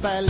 Sulla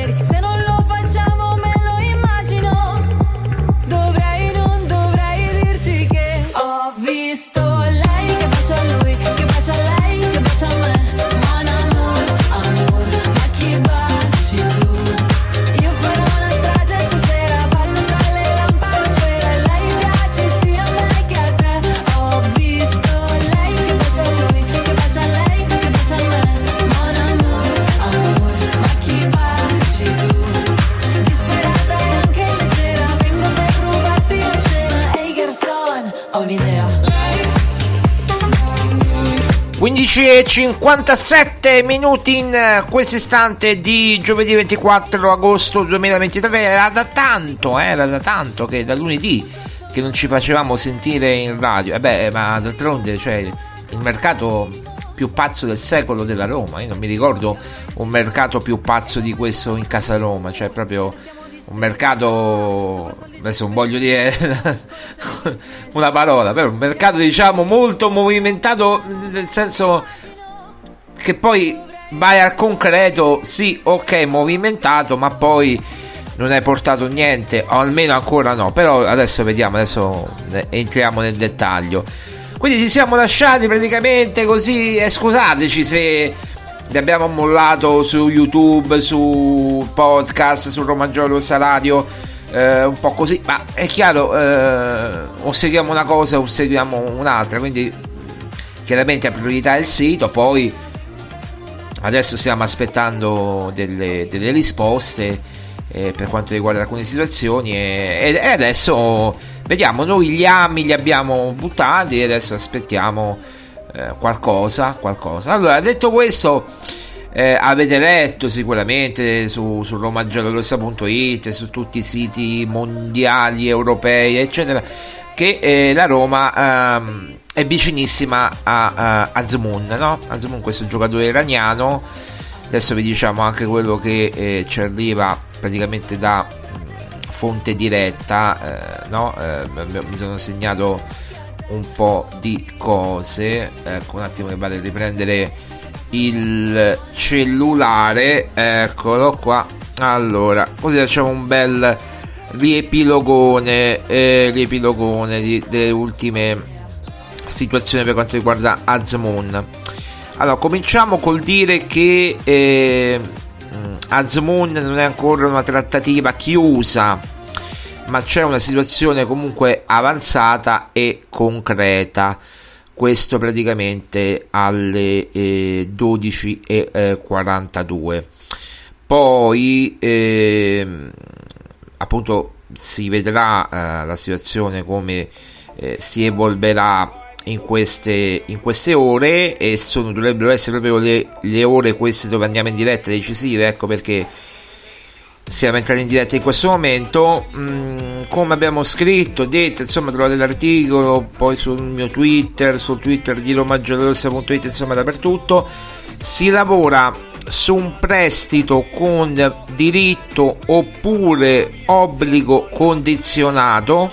15 e 57 minuti in eh, questo istante di giovedì 24 agosto 2023 era da tanto, eh, era da tanto che da lunedì che non ci facevamo sentire in radio. E beh, ma d'altronde cioè, il mercato più pazzo del secolo della Roma. Io non mi ricordo un mercato più pazzo di questo in casa Roma, cioè proprio un mercato adesso non voglio dire una parola però un mercato diciamo molto movimentato nel senso che poi vai al concreto sì ok movimentato ma poi non hai portato niente o almeno ancora no. Però adesso vediamo adesso entriamo nel dettaglio. Quindi ci siamo lasciati praticamente così e scusateci se vi abbiamo mollato su YouTube, su podcast, su Roma Giorno Rossa Radio, eh, un po' così, ma è chiaro, eh, osserviamo una cosa, osserviamo un'altra, quindi chiaramente la priorità è il sito, poi adesso stiamo aspettando delle, delle risposte eh, per quanto riguarda alcune situazioni e, e, adesso vediamo, noi gli ami li abbiamo buttati e adesso aspettiamo eh, qualcosa, qualcosa. Allora, detto questo, eh, avete letto sicuramente su, su romagiallorossa.it, su tutti i siti mondiali, europei, eccetera, che eh, la Roma ehm, è vicinissima a, a Azmoun, no? Azmoun, questo giocatore iraniano. Adesso vi diciamo anche quello che eh, ci arriva praticamente da mh, fonte diretta, eh, no? Eh, mi sono segnato un po' di cose. Ecco, un attimo che vado a riprendere il cellulare. Eccolo qua. Allora, così facciamo un bel riepilogone, eh, riepilogone di, delle ultime situazioni per quanto riguarda Azmoon. Allora, cominciamo col dire che eh, Azmoon non è ancora una trattativa chiusa ma c'è una situazione comunque avanzata e concreta. Questo praticamente alle eh, 12.42. Eh, Poi eh, appunto si vedrà eh, la situazione come eh, si evolverà in queste, in queste ore e sono, dovrebbero essere proprio le, le ore queste dove andiamo in diretta decisive ecco perché siamo entrati in diretta in questo momento. Mm, come abbiamo scritto, detto, insomma, trovate l'articolo poi sul mio Twitter, sul Twitter di romagiallorossa.it, insomma, dappertutto. Si lavora su un prestito con diritto oppure obbligo condizionato.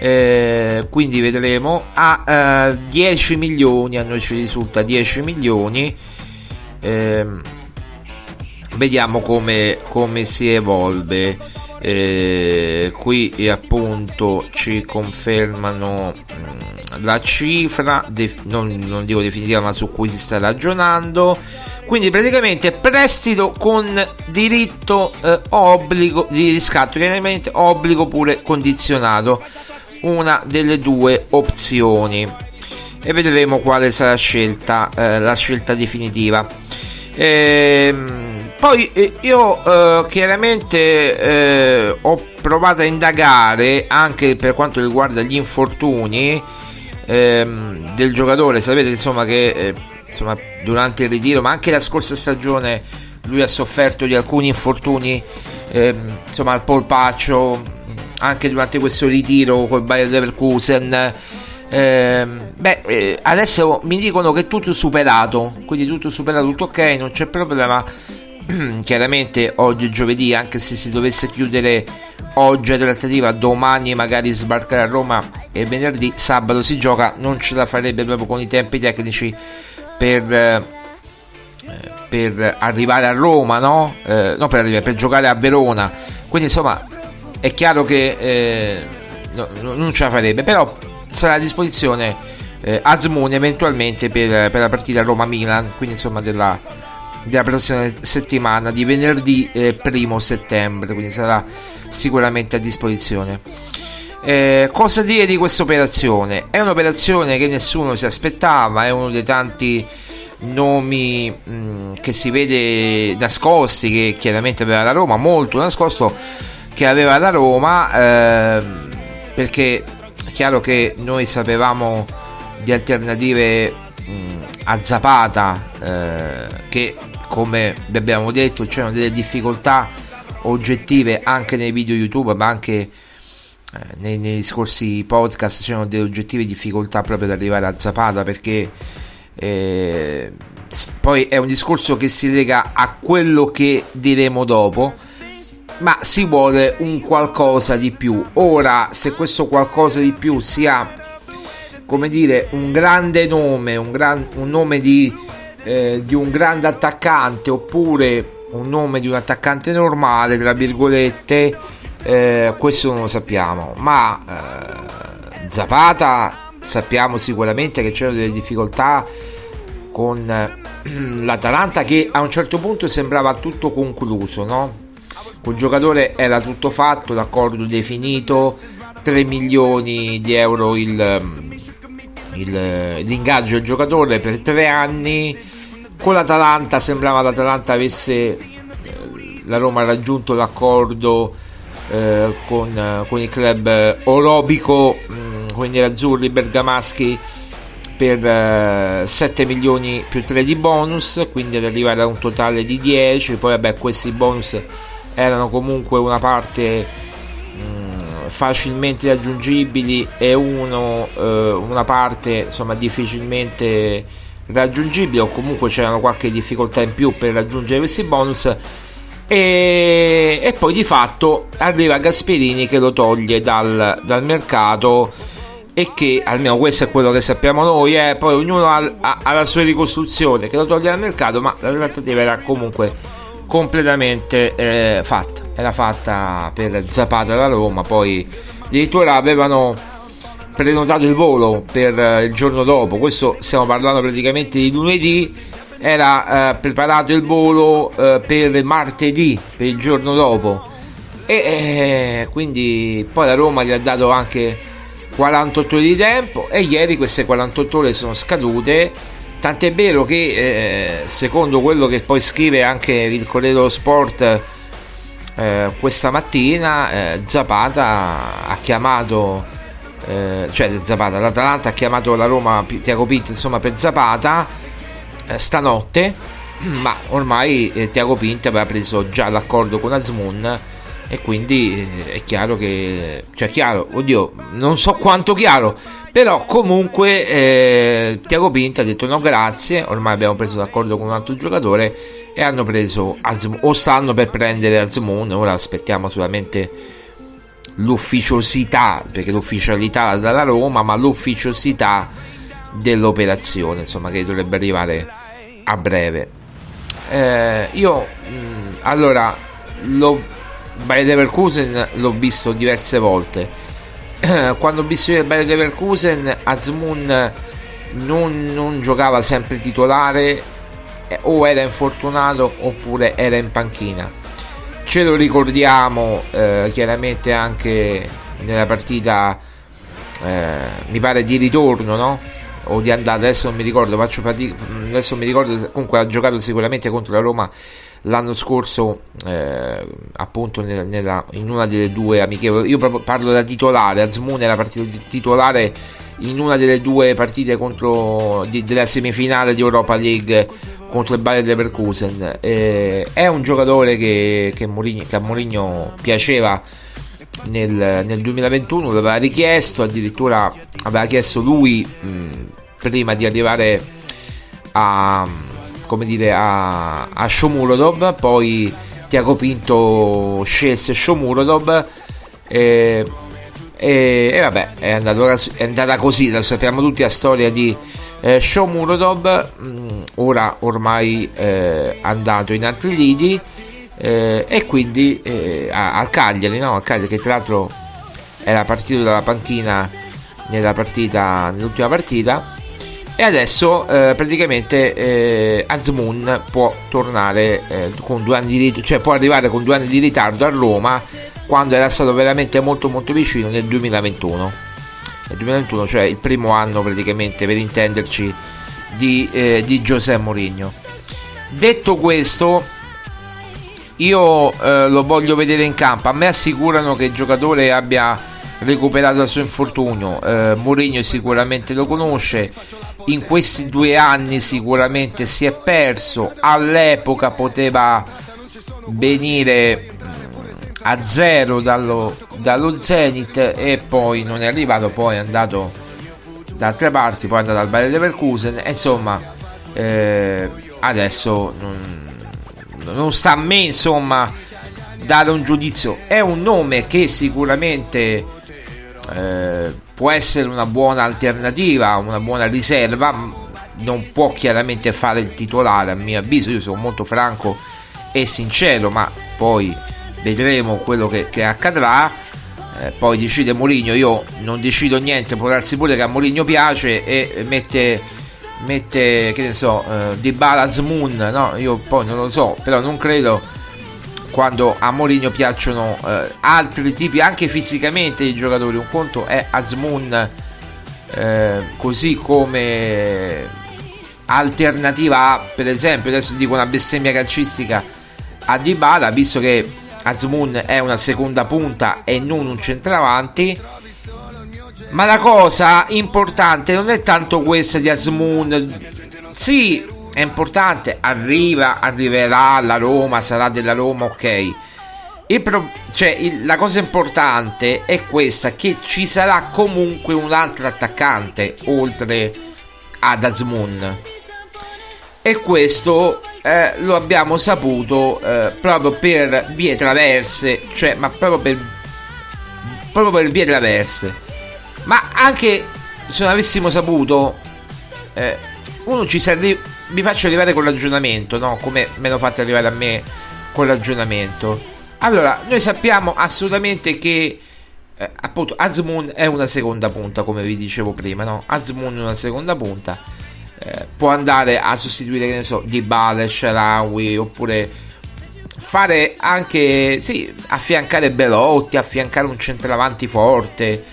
Eh, quindi vedremo a eh, 10 milioni a noi ci risulta 10 milioni eh, vediamo come, come si evolve. Eh, qui appunto ci confermano mm, la cifra def- non, non, dico definitiva ma su cui si sta ragionando. Quindi praticamente prestito con diritto eh, obbligo di riscatto chiaramente obbligo pure condizionato. Una delle due opzioni. E vedremo quale sarà scelta, eh, la scelta definitiva. Ehm poi eh, io eh, chiaramente eh, ho provato a indagare anche per quanto riguarda gli infortuni ehm, del giocatore. Sapete insomma che eh, insomma, durante il ritiro, ma anche la scorsa stagione, lui ha sofferto di alcuni infortuni ehm, insomma, al polpaccio, anche durante questo ritiro col Bayer Leverkusen. Eh, beh, eh, adesso mi dicono che è tutto superato, quindi tutto superato, tutto ok, non c'è problema. chiaramente oggi è giovedì, anche se si dovesse chiudere oggi la trattativa, domani magari sbarcare a Roma e venerdì, sabato si gioca, non ce la farebbe proprio con i tempi tecnici per, eh, per arrivare a Roma, no? Eh, no per, arrivare, per giocare a Verona. Quindi insomma è chiaro che eh, no, non ce la farebbe, però sarà a disposizione eh, Asmoon eventualmente per, per la partita Roma-Milan, quindi insomma della della prossima settimana di venerdì eh, primo settembre quindi sarà sicuramente a disposizione. Eh, cosa dire di questa operazione? È un'operazione che nessuno si aspettava è uno dei tanti nomi mh, mm, che si vede nascosti che chiaramente aveva la Roma molto nascosto che aveva la Roma eh, perché è chiaro che noi sapevamo di alternative mh, mm, a Zapata eh, che come abbiamo detto c'erano delle difficoltà oggettive anche nei video YouTube ma anche eh, nei, nei, scorsi podcast c'erano delle oggettive difficoltà proprio ad arrivare a Zapata perché eh, poi è un discorso che si lega a quello che diremo dopo ma si vuole un qualcosa di più. Ora, se questo qualcosa di più sia, come dire, un grande nome, un, gran, un nome di, eh, di un grande attaccante oppure un nome di un attaccante normale, tra virgolette, eh, questo non lo sappiamo, ma eh, Zapata sappiamo sicuramente che c'erano delle difficoltà con l'Atalanta che a un certo punto sembrava tutto concluso, no? Col giocatore era tutto fatto, l'accordo definito, 3 milioni di euro il, il, l'ingaggio del giocatore per 3 anni. Con l'Atalanta sembrava l'Atalanta avesse eh, la Roma raggiunto l'accordo eh, con, con, il club orobico, mh, mm, con i nerazzurri bergamaschi per eh, 7 milioni più 3 di bonus, quindi ad arrivare a un totale di 10. Poi, vabbè, questi bonus erano comunque una parte facilmente raggiungibili e uno, eh, una parte insomma difficilmente raggiungibile o comunque c'erano qualche difficoltà in più per raggiungere questi bonus. E, e poi di fatto arriva Gasperini che lo toglie dal, dal mercato e che almeno questo è quello che sappiamo noi eh, poi ognuno ha, ha, ha, la sua ricostruzione che lo toglie dal mercato ma la trattativa era comunque completamente eh, fatta. Era fatta per Zapata da Roma poi addirittura avevano prenotato il volo per eh, il giorno dopo. Questo stiamo parlando praticamente di lunedì. Era eh, preparato il volo eh, per martedì per il giorno dopo. E eh, quindi poi la Roma gli ha dato anche 48 ore di tempo e ieri queste 48 ore sono scadute tant'è vero che eh, secondo quello che poi scrive anche il Corriere dello Sport eh, questa mattina eh, Zapata ha chiamato eh, cioè Zapata l'Atalanta ha chiamato la Roma Tiago Pinto insomma per Zapata eh, stanotte ma ormai eh, Tiago Pinto aveva preso già l'accordo con Azmoun e quindi eh, è chiaro che cioè chiaro oddio non so quanto chiaro però comunque eh, Tiago Pinto ha detto no grazie ormai abbiamo preso d'accordo con un altro giocatore e hanno preso o stanno per prendere Azmoun ora aspettiamo solamente l'ufficiosità perché l'ufficialità dalla Roma ma l'ufficiosità dell'operazione insomma che dovrebbe arrivare a breve. Eh, io mh, allora lo Bayer Leverkusen l'ho visto diverse volte. Quando ho visto il Bayer Leverkusen, Azmoun non, non giocava sempre titolare, eh, o era infortunato oppure era in panchina. Ce lo ricordiamo eh, chiaramente anche nella partita, eh, mi pare di ritorno, no? O di andata, adesso non mi ricordo, faccio fatica, adesso mi ricordo, comunque ha giocato sicuramente contro la Roma l'anno scorso eh, appunto nella, nella, in una delle due amichevoli io proprio parlo da titolare Azmoun era partito titolare in una delle due partite contro, di, della semifinale di Europa League contro il Bayer Leverkusen. Eh, è un giocatore che, che, Mourinho, che a Mourinho piaceva nel, nel 2021 l'aveva richiesto addirittura aveva chiesto lui mh, prima di arrivare a come dire, a, a Shomurodov, poi Tiago Pinto scelse Shomurodov e, e, e vabbè, è, andato, è, andata così, lo sappiamo tutti la storia di eh, Shomurodov, mm, ora ormai eh, andato in altri lidi eh, e quindi eh, al Cagliari, no? Cagliari che tra l'altro era partito dalla panchina nella partita, nell'ultima partita e adesso eh, praticamente eh, Azmoun può tornare eh, con due anni di cioè può arrivare con due anni di ritardo a Roma quando era stato veramente molto molto vicino nel 2021 nel 2021 cioè il primo anno praticamente per intenderci di, eh, di Giuseppe Mourinho. Detto questo io eh, lo voglio vedere in campo. A me assicurano che il giocatore abbia recuperato il suo infortunio. Eh, Mourinho sicuramente lo conosce in questi due anni sicuramente si è perso all'epoca poteva venire mm, a zero dallo, dallo Zenit e poi non è arrivato poi è andato da altre parti poi è andato al Bayer Leverkusen e insomma eh, adesso non, non sta a me insomma dare un giudizio. È un nome che sicuramente eh, può essere una buona alternativa, una buona riserva, non può chiaramente fare il titolare a mio avviso, io sono molto franco e sincero, ma poi vedremo quello che, che accadrà. Eh, poi decide Moligno, io non decido niente, può darsi pure che a Moligno piace e mette, mette che ne so, eh, di Balance Moon, no? Io poi non lo so, però non credo quando a Moligno piacciono eh, altri tipi, anche fisicamente, di giocatori. Un conto è Azmoon, eh, così come alternativa a, per esempio, adesso dico una bestemmia calcistica a Dybala, visto che Azmoon è una seconda punta e non un centravanti. Ma la cosa importante non è tanto questa di Azmoon. Sì, è importante, arriva, arriverà alla Roma, sarà della Roma, ok. Pro- cioè, il, la cosa importante è questa, che ci sarà comunque un altro attaccante oltre ad Azmoon. E questo eh, lo abbiamo saputo eh, proprio per vie traverse, cioè, ma proprio per, proprio per vie traverse. Ma anche se non avessimo saputo, eh, uno ci sarebbe vi faccio arrivare con ragionamento, no? Come me lo fate arrivare a me con ragionamento. Allora, noi sappiamo assolutamente che eh, appunto Azmoon è una seconda punta, come vi dicevo prima, no? Azmoon è una seconda punta. Eh, può andare a sostituire, che ne so, Dybala, Sharawi, oppure fare anche, sì, affiancare Belotti, affiancare un centravanti forte,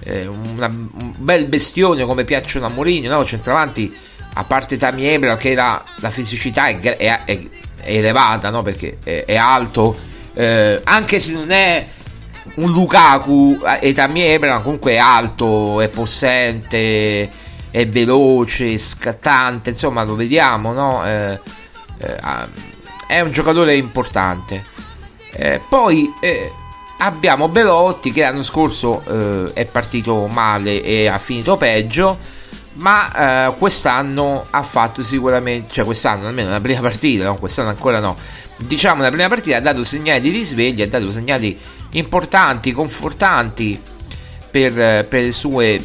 eh, una, un bel bestione come piacciono a Mourinho, no? Centravanti a parte Tami Ebra che la, la fisicità è, è, è, elevata no? perché è, alto eh, anche se non è un Lukaku e Tami Ebra comunque è alto è possente è veloce scattante insomma lo vediamo no? eh, eh, è un giocatore importante eh, poi eh, abbiamo Belotti che l'anno scorso eh, è partito male e ha finito peggio ma eh, quest'anno ha fatto sicuramente, cioè quest'anno almeno una prima partita, no? quest'anno ancora no, diciamo una prima partita ha dato segnali di risveglio, ha dato segnali importanti, confortanti per, per le sue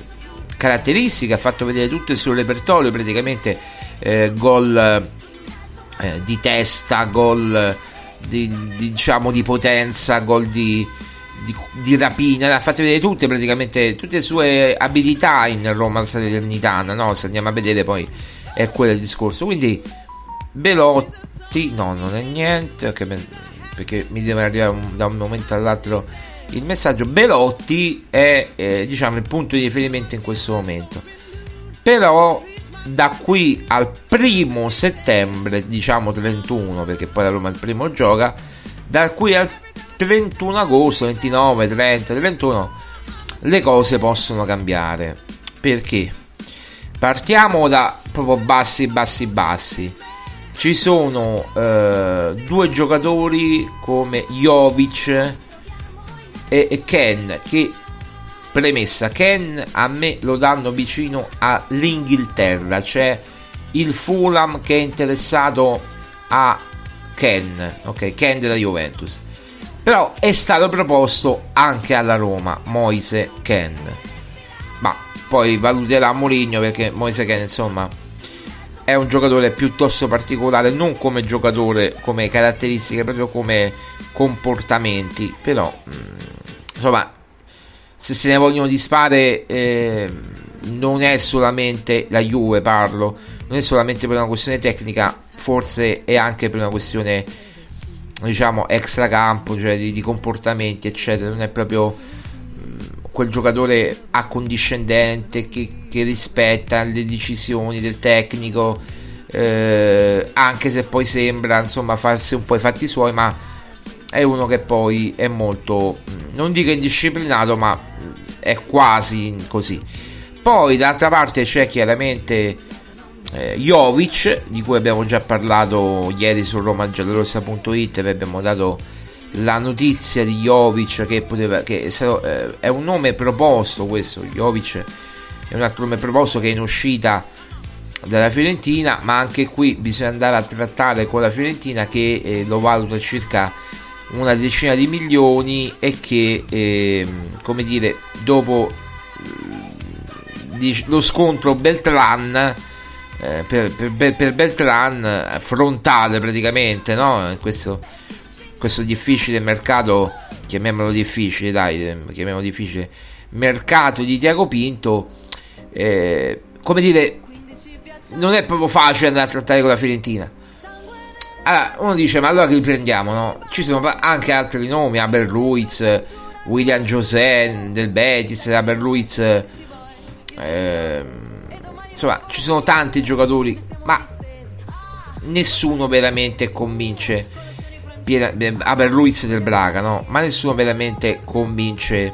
caratteristiche, ha fatto vedere tutto il suo repertorio, praticamente eh, gol eh, di testa, gol di, diciamo di potenza, gol di di, di rapina, ha fatto vedere tutte praticamente tutte le sue abilità in Roma Salernitana, no? Se andiamo a vedere poi è quello il discorso. Quindi Belotti, no, non è niente, perché, perché mi deve arrivare un, da un momento all'altro il messaggio. Belotti è eh, diciamo il punto di riferimento in questo momento. Però da qui al primo settembre, diciamo 31, perché poi la Roma il primo gioca, da qui al 31 agosto, 29, 30, 31 le cose possono cambiare. Perché? Partiamo da proprio bassi, bassi, bassi. Ci sono eh, due giocatori come Jovic e, Ken che premessa Ken a me lo danno vicino all'Inghilterra c'è il Fulham che è interessato a Ken ok Ken della Juventus però è stato proposto anche alla Roma Moise Ken. Ma poi valuterà Mourinho perché Moise Ken insomma è un giocatore piuttosto particolare non come giocatore come caratteristiche proprio come comportamenti. Però mh, mm, insomma se se ne vogliono dispare eh, non è solamente la Juve parlo. Non è solamente per una questione tecnica forse è anche per una questione diciamo extracampo, cioè di, di, comportamenti, eccetera. Non è proprio mm, quel giocatore accondiscendente che, che, rispetta le decisioni del tecnico, eh, anche se poi sembra insomma farsi un po' i fatti suoi, ma è uno che poi è molto, mm, non dico indisciplinato, ma mm, è quasi così. Poi d'altra parte c'è chiaramente eh, Jovic, di cui abbiamo già parlato ieri su romagiallorossa.it, vi abbiamo dato la notizia di Jovic che, poteva, che eh, è un nome proposto questo, Jovic è un altro nome proposto che è in uscita dalla Fiorentina, ma anche qui bisogna andare a trattare con la Fiorentina che eh, lo valuta circa una decina di milioni e che, eh, come dire, dopo eh, lo scontro Beltran, eh, per, per, per, Beltran, frontale praticamente, no? In questo, questo difficile mercato, chiamiamolo difficile, dai, chiamiamolo difficile, mercato di Tiago Pinto, eh, come dire, non è proprio facile andare a trattare con la Fiorentina allora, uno dice, ma allora che li prendiamo, no? Ci sono anche altri nomi, Aber Ruiz, William José del Betis, Aber Ruiz, eh, insomma, ci sono tanti giocatori, ma nessuno veramente convince Aber Ruiz del Braga, no? Ma nessuno veramente convince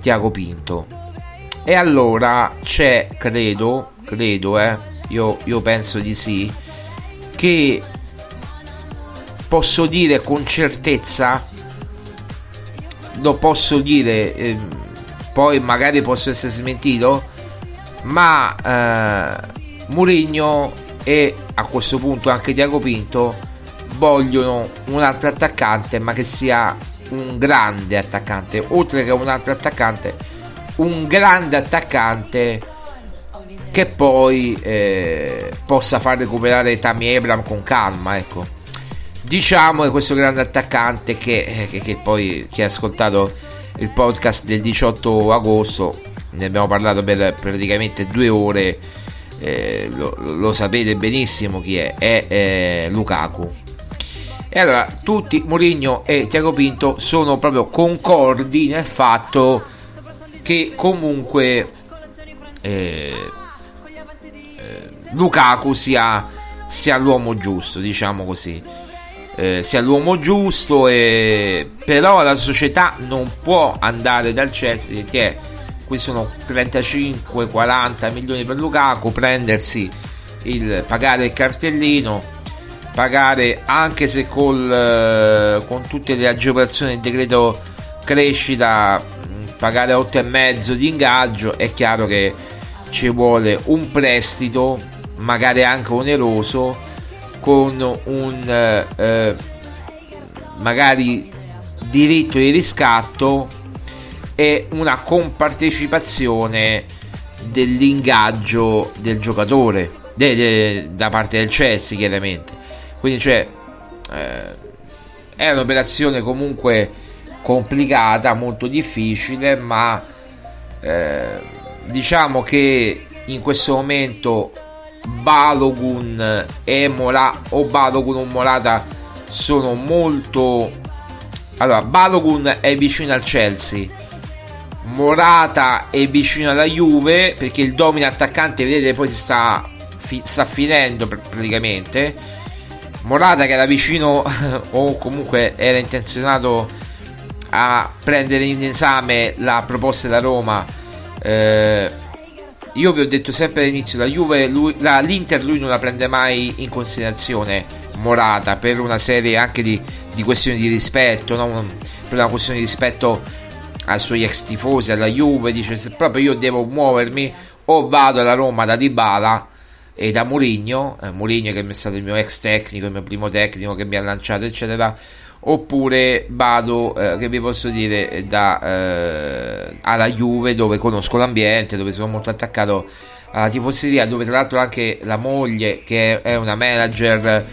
Tiago Pinto. E allora c'è, credo, credo, eh, io, io penso di sì, che posso dire con certezza, lo posso dire, eh, poi magari posso essere smentito, ma eh, Murigno e a questo punto anche Diago Pinto vogliono un altro attaccante, ma che sia un grande attaccante, oltre che un altro attaccante, un grande attaccante che poi eh, possa far recuperare Tami Abram con calma, ecco. Diciamo che questo grande attaccante che, eh, che, che, poi chi ha ascoltato il podcast del 18 agosto ne abbiamo parlato per praticamente due ore eh, lo, lo, sapete benissimo chi è è eh, Lukaku. E allora tutti Mourinho e Tiago Pinto sono proprio concordi nel fatto che comunque eh, eh Lukaku sia, sia l'uomo giusto diciamo così. Eh, sia l'uomo giusto, e... però la società non può andare dal Chelsea che qui sono 35-40 milioni per Lukaku, prendersi il pagare il cartellino, pagare anche se col, eh, con tutte le agevolazioni del decreto crescita, pagare 8,5 di ingaggio, è chiaro che ci vuole un prestito, magari anche oneroso con un eh, eh, magari diritto di riscatto e una compartecipazione dell'ingaggio del giocatore de, de, da parte del Chelsea chiaramente. Quindi cioè eh, è un'operazione comunque complicata molto difficile ma eh, diciamo che in questo momento Balogun e Mora o Balogun o Morata sono molto allora Balogun è vicino al Chelsea Morata è vicino alla Juve perché il domino attaccante vedete poi si sta, fi, sta finendo praticamente Morata che era vicino o comunque era intenzionato a prendere in esame la proposta della Roma eh, io vi ho detto sempre all'inizio, la Juve, lui, la, l'Inter lui non la prende mai in considerazione Morata per una serie anche di, di questioni di rispetto, no? per una questione di rispetto ai suoi ex tifosi, alla Juve, dice se proprio io devo muovermi o vado alla Roma da Dybala e da Mourinho, eh, Mourinho che è stato il mio ex tecnico, il mio primo tecnico che mi ha lanciato eccetera, oppure vado, eh, che vi posso dire, da, eh, alla Juve dove conosco l'ambiente, dove sono molto attaccato alla tifoseria, dove tra l'altro anche la moglie che è una manager, eh,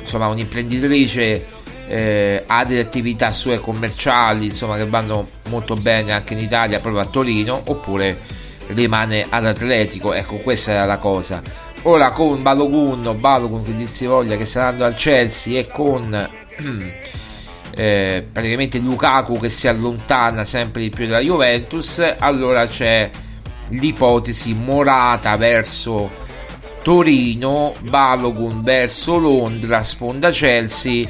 insomma un'imprenditrice, eh, ha delle attività sue commerciali, insomma che vanno molto bene anche in Italia, proprio a Torino, oppure rimane all'Atletico, ecco questa era la cosa. Ora con Balogun, Balogun che dir si voglia che sta andando al Chelsea e con eh, praticamente Lukaku che si allontana sempre di più dalla Juventus, allora c'è l'ipotesi Morata verso Torino, Balogun verso Londra, sponda Chelsea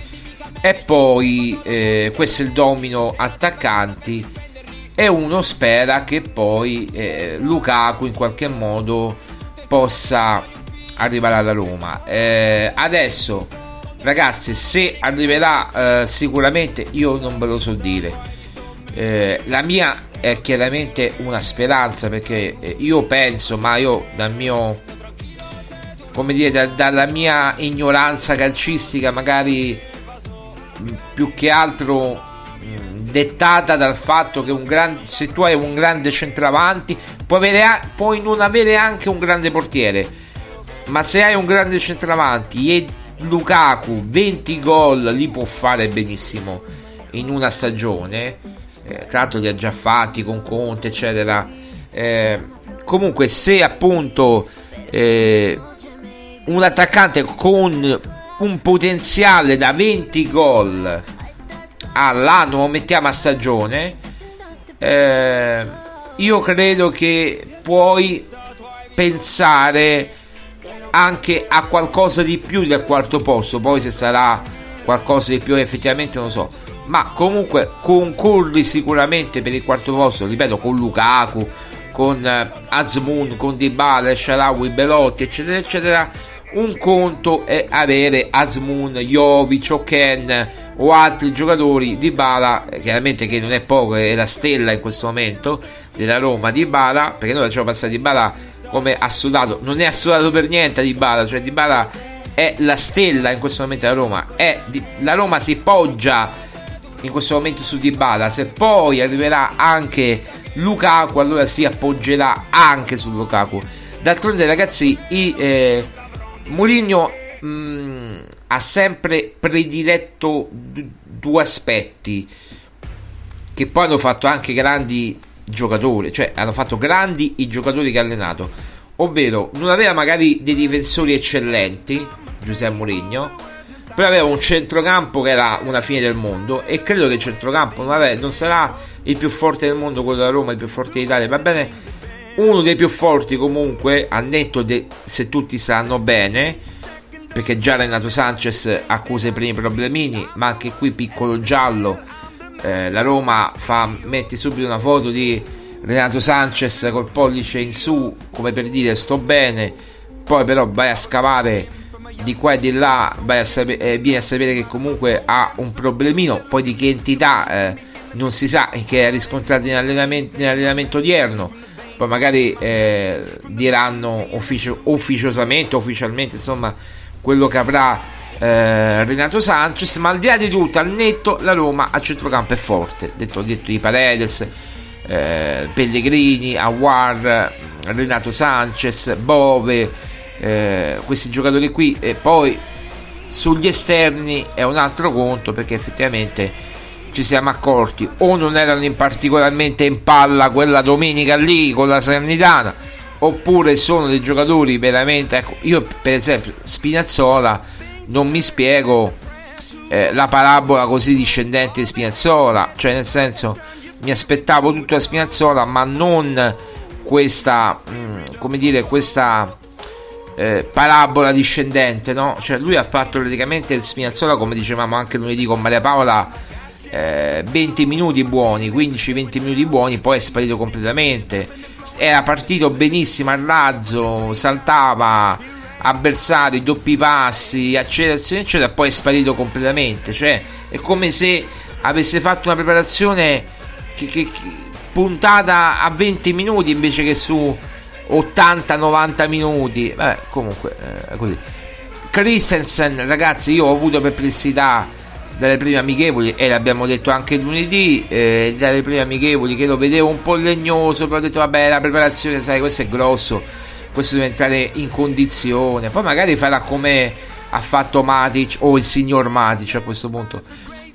e poi eh, questo è il domino attaccanti e uno spera che poi eh, Lukaku in qualche modo possa arriverà alla Roma. Eh, adesso, ragazzi, se arriverà eh, sicuramente, io non ve lo so dire. Eh, la mia è chiaramente una speranza perché eh, io penso, ma io dal mio come dire, da, dalla mia ignoranza calcistica, magari più che altro mm, dettata dal fatto che grande, se tu hai un grande centravanti puoi, avere, puoi non avere anche un grande portiere. Ma se hai un grande centravanti e Lukaku 20 gol li può fare benissimo in una stagione eh, tra l'altro li ha già fatti con Conte eccetera eh, comunque se appunto eh, un attaccante con un potenziale da 20 gol all'anno mettiamo a stagione eh, io credo che puoi pensare anche a qualcosa di più del quarto posto poi se sarà qualcosa di più effettivamente non so. Ma comunque concorri sicuramente per il quarto posto ripeto con Lukaku con eh, Azmoun con Dybala, Sharawi, Belotti eccetera eccetera un conto è avere Azmoun, Jovic o Ken o altri giocatori. Di Bala, eh, chiaramente che non è poco, è la stella in questo momento della Roma di Bala, perché noi facciamo passare di Bala come assolato, non è assolato per niente di Bala, cioè di Bala è la stella in questo momento della Roma, di, la Roma si poggia in questo momento su Dybala, se poi arriverà anche Lukaku allora si appoggerà anche su Lukaku. D'altronde ragazzi, i, eh, Mourinho mm, ha sempre prediletto d- due aspetti che poi hanno fatto anche grandi giocatori, cioè hanno fatto grandi i giocatori che ha allenato, ovvero non aveva magari dei difensori eccellenti, Giuseppe Mourinho, però aveva un centrocampo che era una fine del mondo e credo che il centrocampo aveva, non sarà il più forte del mondo, quello della Roma, il più forte d'Italia, va bene uno dei più forti comunque, a netto de, se tutti stanno bene, perché già Renato Sanchez accusa i primi problemini, ma anche qui piccolo giallo, eh, la Roma fa, mette subito una foto di Renato Sanchez col pollice in su, come per dire sto bene, poi però vai a scavare di qua e di là, vai a sapere, eh, vieni a sapere che comunque ha un problemino, poi di che entità eh, non si sa, che ha riscontrato nell'allenamento, nell'allenamento odierno poi magari eh, diranno ufficio, ufficiosamente, ufficialmente, insomma, quello che avrà eh, Renato Sanchez, ma al di là di tutto, al netto, la Roma a centrocampo è forte, detto, detto di Paredes, eh, Pellegrini, Awar, Renato Sanchez, Bove, eh, questi giocatori qui, e poi sugli esterni è un altro conto perché effettivamente ci siamo accorti o non erano in particolarmente in palla quella domenica lì con la Salernitana oppure sono dei giocatori veramente ecco, io per esempio Spinazzola non mi spiego eh, la parabola così discendente di Spinazzola cioè nel senso mi aspettavo tutto da Spinazzola ma non questa mh, mm, come dire questa eh, parabola discendente no? cioè lui ha fatto praticamente Spinazzola come dicevamo anche lunedì con Maria Paola eh, 20 minuti buoni, 15-20 minuti buoni, poi è sparito completamente. Era partito benissimo al razzo, saltava avversari, doppi passi, accelerazione, eccetera, poi è sparito completamente. Cioè, è come se avesse fatto una preparazione che, che, che, puntata a 20 minuti invece che su 80-90 minuti. Vabbè, comunque, eh, così. Christensen, ragazzi, io ho avuto perplessità dalle prime amichevoli e l'abbiamo detto anche lunedì eh, dalle prime amichevoli che lo vedevo un po' legnoso però ho detto vabbè la preparazione sai questo è grosso questo deve entrare in condizione. Poi magari farà come ha fatto Matic o il signor Matic a questo punto.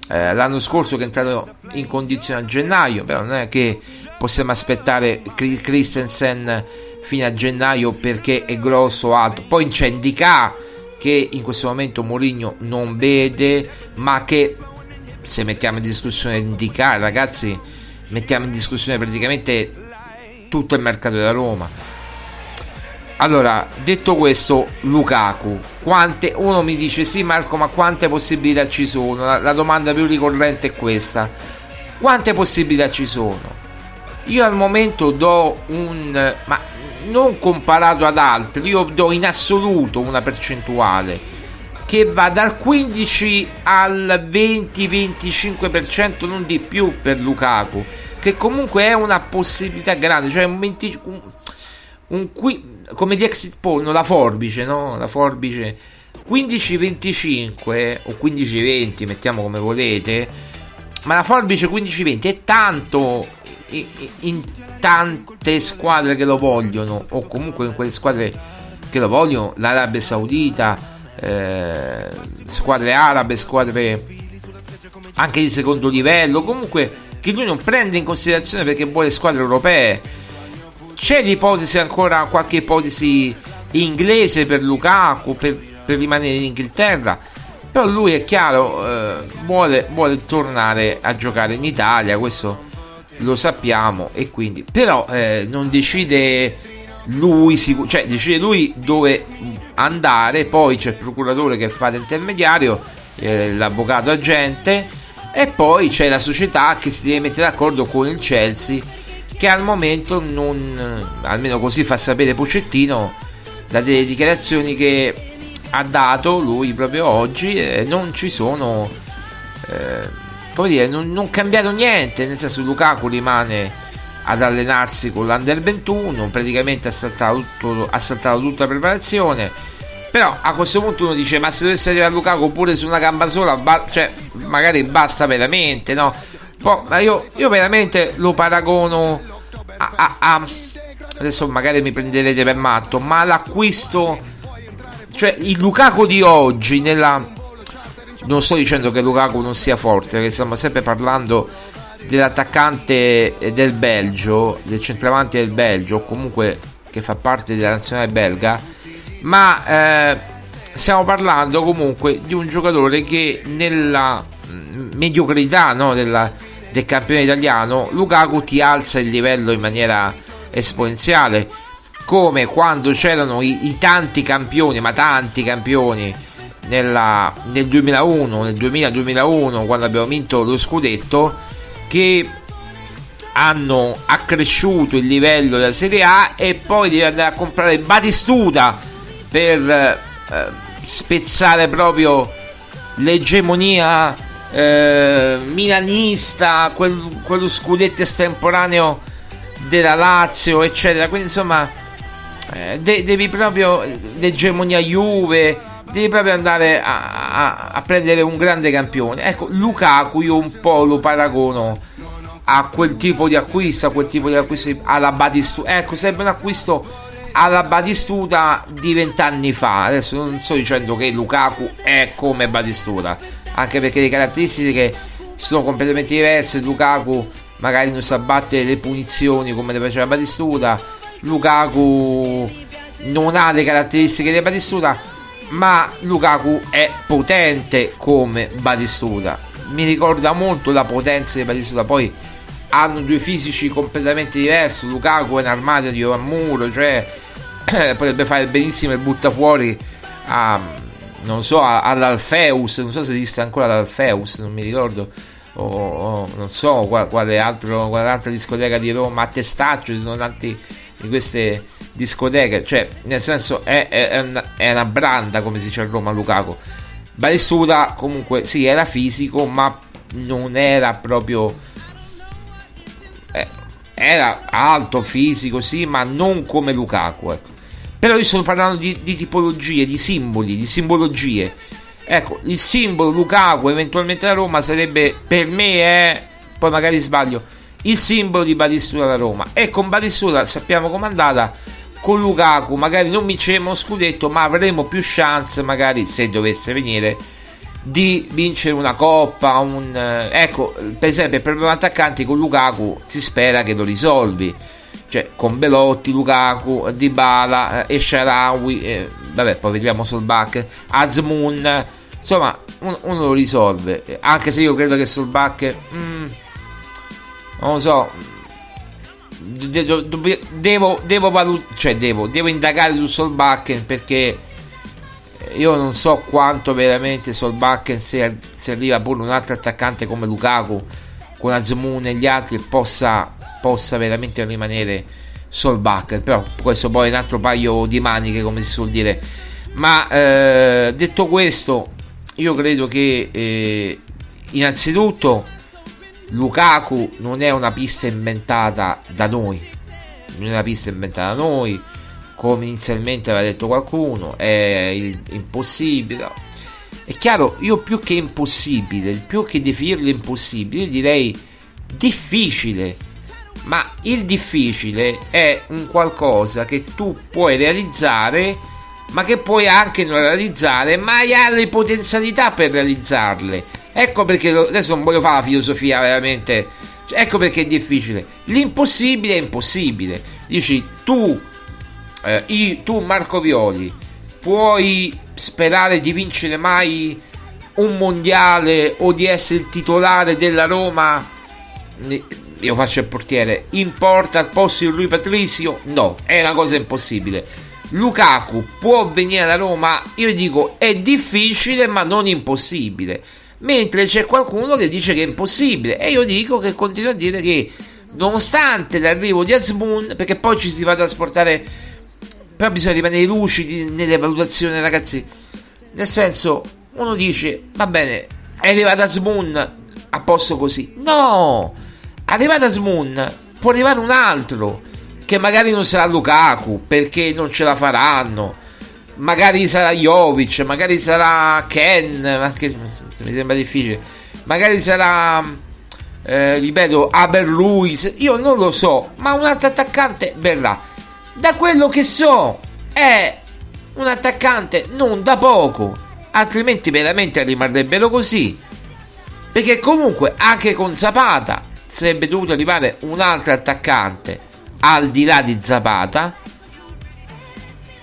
Eh, l'anno scorso che è entrato in condizione a gennaio però non è che possiamo aspettare Christensen fino a gennaio perché è grosso alto. Poi c'è Indica che in questo momento Mourinho non vede, ma che se mettiamo in discussione indicare, ragazzi, mettiamo in discussione praticamente tutto il mercato della Roma. Allora, detto questo, Lukaku, quante, uno mi dice sì Marco, ma quante possibilità ci sono? La, la domanda più ricorrente è questa. Quante possibilità ci sono? Io al momento do un... ma non comparato ad altri, io do in assoluto una percentuale che va dal 15 al 20-25%, non di più per Lukaku, che comunque è una possibilità grande, cioè un 20, un, qui, come di exit poll, no, la forbice, no? La forbice 15-25 o 15-20, mettiamo come volete, ma la forbice 15-20 è tanto in tante squadre che lo vogliono, o comunque in quelle squadre che lo vogliono, l'Arabia Saudita, eh, squadre arabe, squadre anche di secondo livello, comunque che lui non prende in considerazione perché vuole squadre europee. C'è l'ipotesi ancora, qualche ipotesi inglese per Lukaku, per, per rimanere in Inghilterra, però lui è chiaro, eh, vuole, vuole tornare a giocare in Italia, questo lo sappiamo e quindi però eh, non decide lui cioè decide lui dove andare poi c'è il procuratore che fa l'intermediario eh, l'avvocato agente e poi c'è la società che si deve mettere d'accordo con il Chelsea che al momento non almeno così fa sapere Pocettino da delle dichiarazioni che ha dato lui proprio oggi eh, non ci sono eh, come dire, non, non cambiato niente, nel senso Lukaku rimane ad allenarsi con l'Under 21, praticamente ha saltato, tutto, ha saltato tutta la preparazione, però a questo punto uno dice ma se dovesse arrivare Lukaku pure su una gamba sola, ba- cioè magari basta veramente, no? Poi, ma io, io veramente lo paragono a, a, a adesso magari mi prenderete per matto, ma l'acquisto, cioè il Lukaku di oggi nella non sto dicendo che Lukaku non sia forte, perché stiamo sempre parlando dell'attaccante del Belgio, del centravanti del Belgio, o comunque che fa parte della nazionale belga, ma eh, stiamo parlando comunque di un giocatore che nella mm, mediocrità no, della, del campione italiano, Lukaku ti alza il livello in maniera esponenziale, come quando c'erano i, i tanti campioni, ma tanti campioni nella, nel 2001, nel 2000-2001, quando abbiamo vinto lo scudetto, che hanno accresciuto il livello della Serie A e poi devi andare a comprare Batistuta per eh, spezzare proprio l'egemonia eh, milanista, quel, quello scudetto estemporaneo della Lazio, eccetera. Quindi insomma, eh, de- devi proprio l'egemonia Juve devi proprio andare a, a, a, prendere un grande campione. Ecco, Lukaku io un po' lo paragono a quel tipo di acquisto, a quel tipo di acquisto alla Batistuta. Ecco, sarebbe un acquisto alla Batistuta di vent'anni fa. Adesso non sto dicendo che Lukaku è come Batistuta, anche perché le caratteristiche sono completamente diverse. Lukaku magari non sa battere le punizioni come le faceva Batistuta. Lukaku non ha le caratteristiche di Batistuta ma Lukaku è potente come Batistuta. Mi ricorda molto la potenza di Batistuta. Poi hanno due fisici completamente diversi. Lukaku è un armadio di muro, cioè potrebbe fare benissimo e butta fuori a, non so, all'Alfeus. Non so se esiste ancora l'Alfeus, non mi ricordo. O, o non so quale, altro, quale altra discoteca di Roma a Testaccio ci sono tanti di queste discoteche, cioè nel senso è, è, una, è una, branda come si dice a Roma Lukaku. Balestuta comunque sì era fisico ma non era proprio eh, era alto fisico sì ma non come Lukaku ecco. però io sto parlando di, di tipologie di simboli di simbologie ecco il simbolo Lukaku eventualmente la Roma sarebbe per me è poi magari sbaglio il simbolo di Batistuta da Roma. E con Batistuta sappiamo com'è andata con Lukaku magari non vinceremo scudetto ma avremo più chance magari se dovesse venire di vincere una coppa un, eh, ecco per esempio il problema attaccanti con Lukaku si spera che lo risolvi. Cioè con Belotti, Lukaku, Dybala e Sharawi eh, vabbè poi vediamo Solbach Azmoun insomma uno, uno, lo risolve. Anche se io credo che Solbach mm, non lo so. Devo, devo, valutare cioè devo, devo indagare su Solbakken perché io non so quanto veramente Solbakken se, se arriva pure un altro attaccante come Lukaku con Azmoun e gli altri possa, possa veramente rimanere Solbakken. Però questo poi è un altro paio di maniche come si suol dire. Ma eh, detto questo io credo che eh, innanzitutto Lukaku non è una pista inventata da noi, non è una pista inventata da noi, come inizialmente aveva detto qualcuno, è il, impossibile. È chiaro, io più che impossibile, più che definirlo impossibile, direi difficile. Ma il difficile è un qualcosa che tu puoi realizzare, ma che puoi anche non realizzare, ma hai le potenzialità per realizzarle. Ecco perché adesso non voglio fare la filosofia veramente. Ecco perché è difficile. L'impossibile è impossibile. Dici tu eh, io, tu Marco Violi puoi sperare di vincere mai un mondiale o di essere il titolare della Roma io faccio il portiere in porta al posto di lui Patrizio no è una cosa impossibile Lukaku può venire alla Roma io dico è difficile ma non impossibile mentre c'è qualcuno che dice che è impossibile e io dico che continuo a dire che nonostante l'arrivo di Azmoun perché poi ci si va a trasportare però bisogna rimanere lucidi nelle valutazioni, ragazzi. Nel senso, uno dice, va bene, è arrivata Smoon a posto così. No! Arrivata Smoon, può arrivare un altro, che magari non sarà Lukaku, perché non ce la faranno. Magari sarà Jovic, magari sarà Ken, anche mi sembra difficile. Magari sarà, eh, ripeto, Aber Luis, io non lo so, ma un altro attaccante verrà da quello che so, è un attaccante non da poco, altrimenti veramente rimarrebbero così. Perché comunque anche con Zapata sarebbe dovuto arrivare un altro attaccante al di là di Zapata,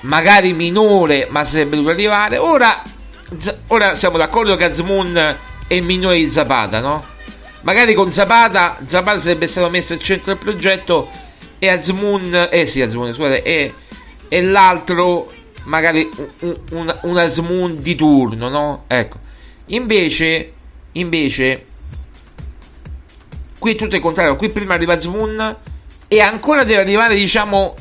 magari minore, ma sarebbe dovuto arrivare. Ora, ora siamo d'accordo che Azmoun è minore di Zapata, no? Magari con Zapata, Zapata sarebbe stato messo al centro del progetto e Azmoon, eh sì, Azmoon, scusate, e, e l'altro magari un, un, un Azmoon di turno, no? Ecco. Invece, invece, qui è tutto il contrario, qui prima arriva Azmoon e ancora deve arrivare, diciamo,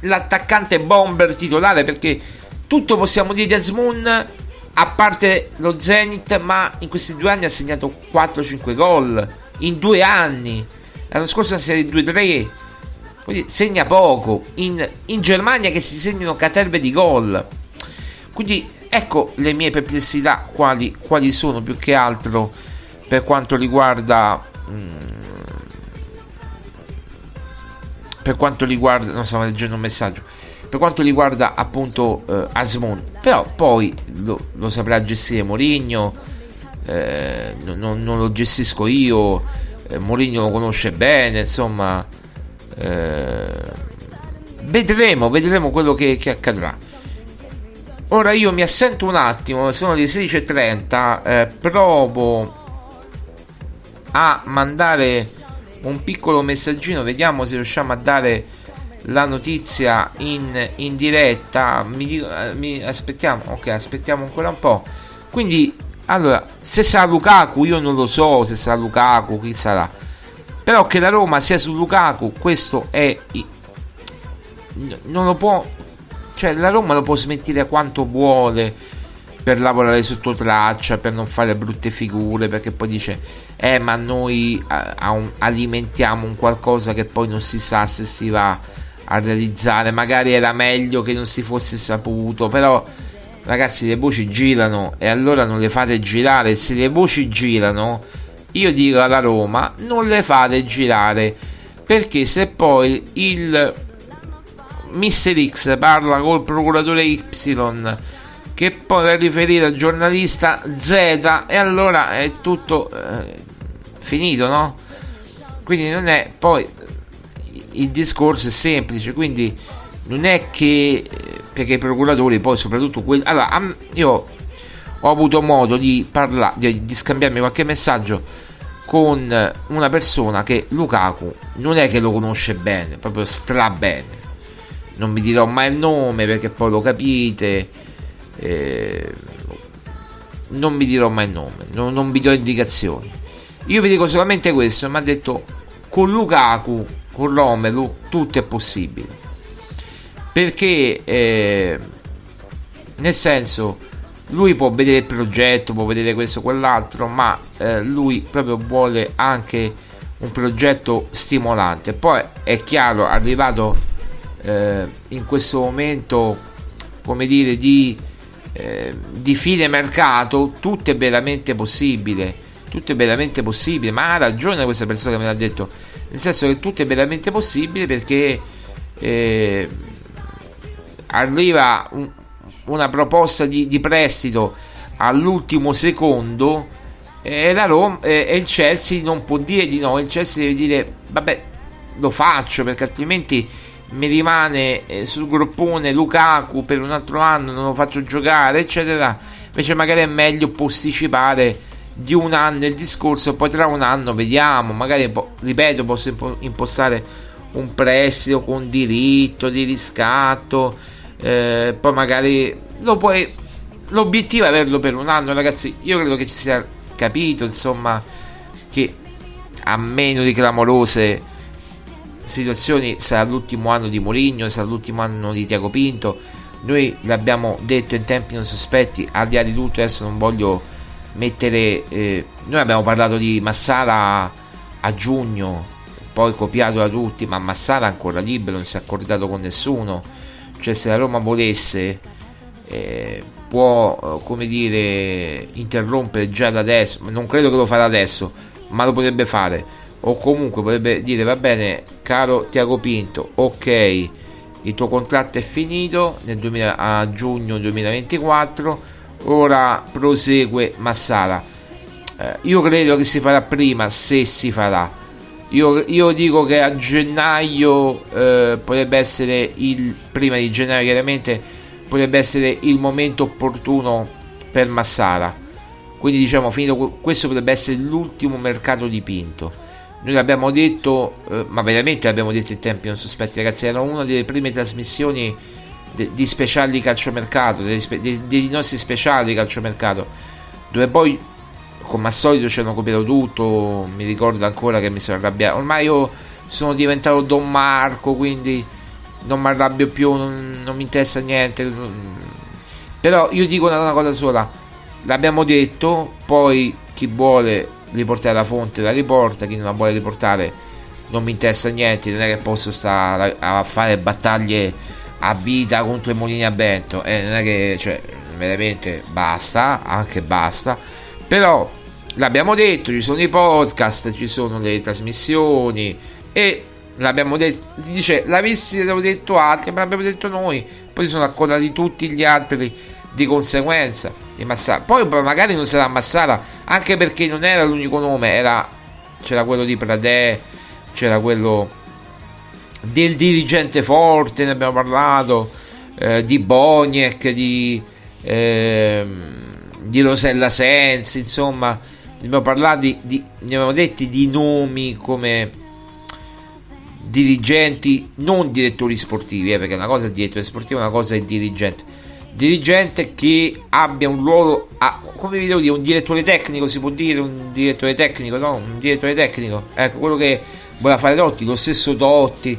l'attaccante bomber titolare, perché tutto possiamo dire di Azmoon, a parte lo Zenith, ma in questi due anni ha segnato 4-5 gol, in due anni. L'anno scorso ha segnato 2-3 quindi segna poco. In, in Germania che si segnano caterve di gol. Quindi ecco le mie perplessità quali, quali sono più che altro per quanto riguarda... Mm, per quanto riguarda... Non stavo leggendo un messaggio. Per quanto riguarda appunto eh, Asmon. Però poi lo, lo saprà gestire Mourinho. Eh, non, non, lo gestisco io. Eh, Mourinho lo conosce bene. Insomma eh, vedremo, vedremo quello che, che, accadrà. Ora io mi assento un attimo, sono le 16.30, eh, provo a mandare un piccolo messaggino, vediamo se riusciamo a dare la notizia in, in diretta. Mi, eh, mi, aspettiamo, ok, aspettiamo ancora un po'. Quindi, allora, se sarà Lukaku, io non lo so se sarà Lukaku, chi sarà però che la Roma sia su Lukaku, questo è. Non lo può. Cioè, la Roma lo può smentire quanto vuole per lavorare sotto traccia, per non fare brutte figure, perché poi dice, eh, ma noi alimentiamo un qualcosa che poi non si sa se si va a realizzare. Magari era meglio che non si fosse saputo, però ragazzi, le voci girano e allora non le fate girare. Se le voci girano io dico alla Roma non le fate girare perché se poi il Mister X parla col procuratore Y che poi va a riferire al giornalista Z e allora è tutto eh, finito no? quindi non è poi il discorso è semplice quindi non è che perché i procuratori poi soprattutto quelli allora io ho avuto modo di parlare, di, di scambiarmi qualche messaggio con una persona che Lukaku non è che lo conosce bene, proprio stra bene. Non vi dirò mai il nome perché poi lo capite. Eh, non vi dirò mai il nome, non, non vi do indicazioni. Io vi dico solamente questo, mi ha detto con Lukaku, con Romelu, tutto è possibile. Perché eh, nel senso lui può vedere il progetto, può vedere questo quell'altro, ma eh, lui proprio vuole anche un progetto stimolante. Poi è chiaro, arrivato eh, in questo momento, come dire, di, eh, di fine mercato, tutto è veramente possibile. Tutto è veramente possibile, ma ha ragione questa persona che me l'ha detto, nel senso che tutto è veramente possibile perché eh, arriva un, una proposta di, di, prestito all'ultimo secondo e, la Roma, e il Chelsea non può dire di no, il Chelsea deve dire vabbè lo faccio perché altrimenti mi rimane eh, sul groppone Lukaku per un altro anno, non lo faccio giocare, eccetera. Invece magari è meglio posticipare di un anno il discorso, poi tra un anno vediamo, magari ripeto, posso impostare un prestito con diritto di riscatto, eh, poi magari lo puoi l'obiettivo è averlo per un anno, ragazzi. Io credo che ci sia capito, insomma, che a meno di clamorose situazioni sarà l'ultimo anno di Mourinho, sarà l'ultimo anno di Tiago Pinto. Noi l'abbiamo detto in tempi non sospetti, al di là di tutto adesso non voglio mettere... Eh, noi abbiamo parlato di Massara a giugno, poi copiato da tutti, ma Massara è ancora libero, non si è accordato con nessuno. Cioè se la Roma volesse eh, può, come dire, interrompere già da adesso, non credo che lo farà adesso, ma lo potrebbe fare o comunque potrebbe dire va bene caro Tiago Pinto ok il tuo contratto è finito nel 2000, a giugno 2024 ora prosegue Massara. Eh, io credo che si farà prima se si farà. Io, io dico che a gennaio eh, potrebbe essere il prima di gennaio chiaramente potrebbe essere il momento opportuno per Massara. Quindi diciamo finito questo potrebbe essere l'ultimo mercato di Pinto noi l'abbiamo detto, eh, ma veramente l'abbiamo detto in tempi non sospetti, ragazzi. Era una delle prime trasmissioni de- di speciali calciomercato, dei, dei, dei nostri speciali calciomercato, dove poi, come al solito, ci hanno copiato tutto. Mi ricordo ancora che mi sono arrabbiato. Ormai io sono diventato Don Marco, quindi non mi arrabbio più, non, non mi interessa niente. Però io dico una, una cosa sola: l'abbiamo detto, poi chi vuole riportare la fonte la riporta, chi non la vuole riportare non mi interessa niente, non è che posso stare a fare battaglie a vita contro i mulini a vento, eh, non è che cioè, veramente basta, anche basta, però l'abbiamo detto, ci sono i podcast, ci sono le trasmissioni e l'abbiamo detto, si dice l'avessi detto altri, ma l'abbiamo detto noi, poi sono accordati tutti gli altri di conseguenza di Massara. Poi magari non sarà Massara, anche perché non era l'unico nome, era, c'era quello di Pradè, c'era quello del dirigente forte, ne abbiamo parlato, eh, di Boniek, di, eh, di Rosella Sensi, insomma, ne abbiamo parlato di, di, ne abbiamo detti di nomi come dirigenti, non direttori sportivi, eh, perché una cosa è direttore sportivo, una cosa è dirigente dirigente che abbia un ruolo, a, come vi devo dire, un direttore tecnico, si può dire un direttore tecnico, no? Un direttore tecnico, ecco quello che voleva fare Totti, lo stesso Totti,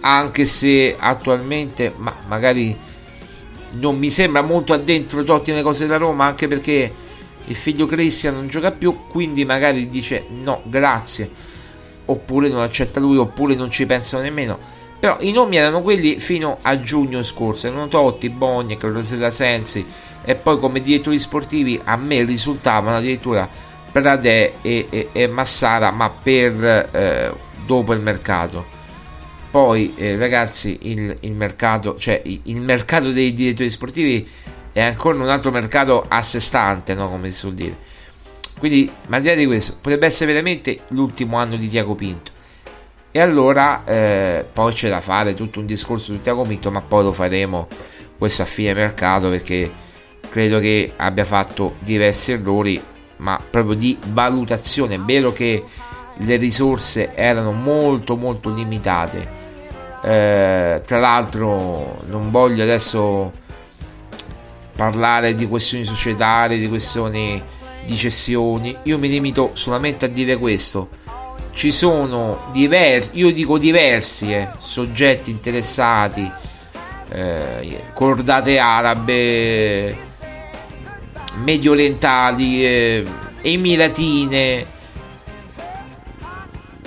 anche se attualmente, ma magari non mi sembra molto addentro Totti nelle cose da Roma, anche perché il figlio Cristian non gioca più, quindi magari dice no, grazie, oppure non accetta lui, oppure non ci pensano nemmeno però i nomi erano quelli fino a giugno scorso, erano Totti, Bogna, Rosella Sensi e poi come direttori sportivi a me risultavano addirittura Pradè e, e, e Massara, ma per eh, dopo il mercato. Poi eh, ragazzi il, il, mercato, cioè il mercato dei direttori sportivi è ancora un altro mercato a sé stante, no? come si suol dire. Quindi, ma al di là di questo, potrebbe essere veramente l'ultimo anno di Tiago Pinto e allora eh, poi c'è da fare tutto un discorso su Tiago Pinto, ma poi lo faremo questo a fine mercato perché credo che abbia fatto diversi errori, ma proprio di valutazione. È vero che le risorse erano molto molto limitate. Eh, tra l'altro non voglio adesso parlare di questioni societarie, di questioni di cessioni. Io mi limito solamente a dire questo ci sono diversi, io dico diversi, eh, soggetti interessati, eh, cordate arabe, medio orientali, eh, emiratine,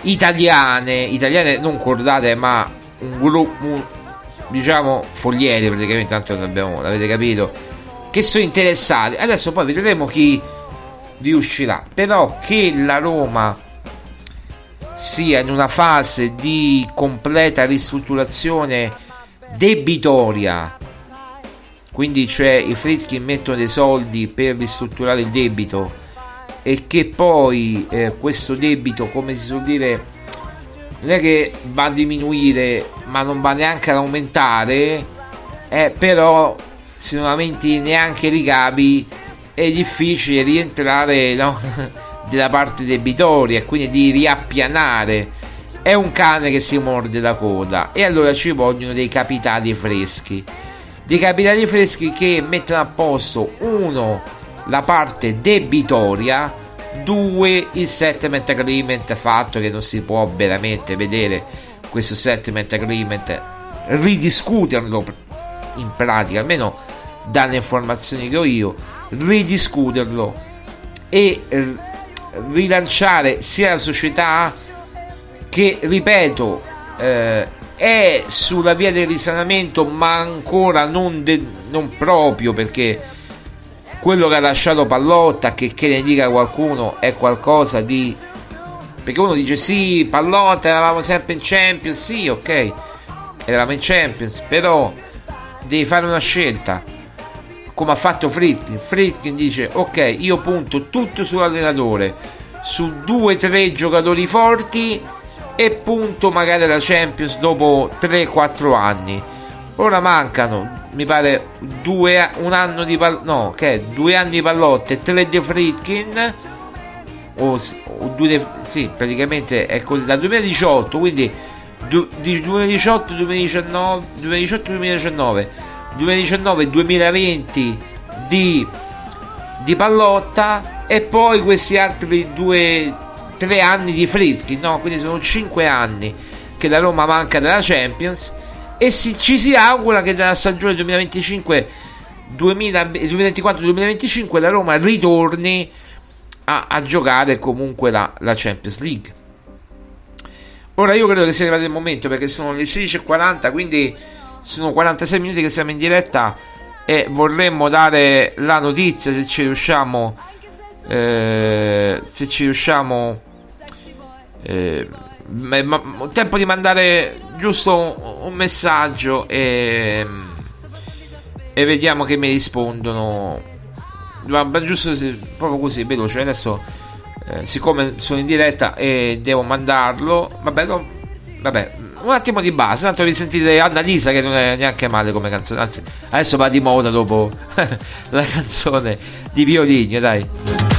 italiane, italiane non cordate ma un gruppo, diciamo foglieri praticamente, tanto l'abbiamo, l'avete capito, che sono interessati. Adesso poi vedremo chi riuscirà. Però che la Roma sia in una fase di completa ristrutturazione debitoria, quindi cioè i Fritkin mettono dei soldi per ristrutturare il debito e che poi eh, questo debito, come si suol dire, non è che va a diminuire, ma non va neanche ad aumentare, eh, però se non aumenti neanche i ricavi è difficile rientrare no, della parte debitoria e quindi di riappianare. È un cane che si morde la coda e allora ci vogliono dei capitali freschi. Dei capitali freschi che mettono a posto uno la parte debitoria 2 il settlement agreement fatto che non si può veramente vedere questo settlement agreement ridiscuterlo in pratica almeno dalle informazioni che ho io ridiscuterlo e rilanciare sia la società che ripeto eh, è sulla via del risanamento ma ancora non, de- non proprio perché quello che ha lasciato Pallotta, che, che ne dica qualcuno, è qualcosa di... Perché uno dice sì, Pallotta eravamo sempre in Champions, sì, ok, eravamo in Champions, però devi fare una scelta, come ha fatto Fritkin. Fritkin dice ok, io punto tutto sull'allenatore, su due o tre giocatori forti e punto magari la Champions dopo 3-4 anni. Ora mancano mi pare due, un anno di pal- no, che due anni di pallotte e tre di Fritkin o, o due de, sì, praticamente è così dal 2018, quindi du, di 2018 2019 2018 2019 2019 2020 di di pallotta e poi questi altri due tre anni di Fritkin, no? Quindi sono cinque anni che la Roma manca della Champions e si, ci si augura che nella stagione 2025 2024-2025 la Roma ritorni a, a giocare comunque la, la, Champions League. Ora io credo che sia arrivato il momento perché sono le 16.40, quindi sono 46 minuti che siamo in diretta e vorremmo dare la notizia se ci riusciamo. Eh, se ci riusciamo. Eh, ma, ma, tempo di mandare giusto un messaggio e, e vediamo che mi rispondono. Ma, giusto proprio così, veloce. Adesso, eh, siccome sono in diretta e devo mandarlo, vabbè, no, vabbè, un attimo di base. Tanto vi sentite Annalisa che non è neanche male come canzone. Anzi, adesso va di moda dopo la canzone di violini, dai.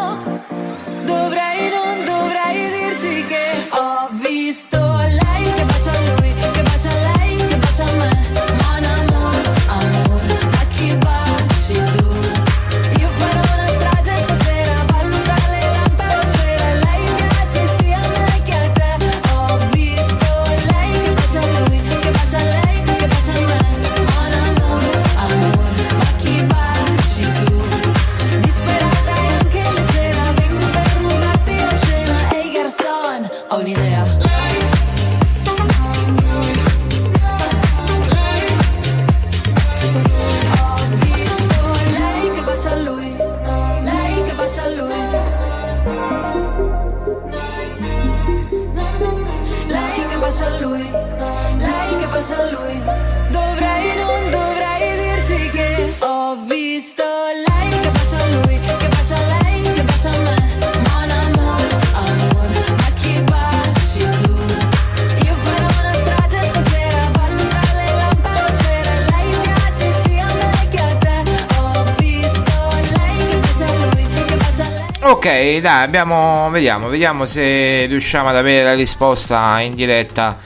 dai, abbiamo, vediamo, vediamo se riusciamo ad avere la risposta in diretta.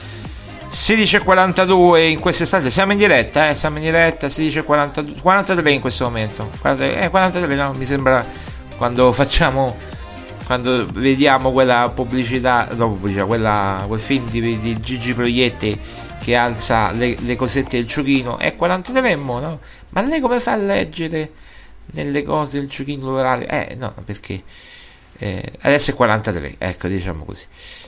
16.42 in quest'estate, siamo in diretta, eh, siamo in diretta, 16.42, 43 in questo momento. 43, eh, 43 no, mi sembra quando facciamo, quando vediamo quella pubblicità, no pubblicità, quella, quel film di, di Gigi Proietti che alza le, le cosette del ciuchino, è 43 mo, no? Ma lei come fa a leggere? nelle cose del giochino orario. Eh, no, perché eh, adesso è 43, ecco, diciamo così.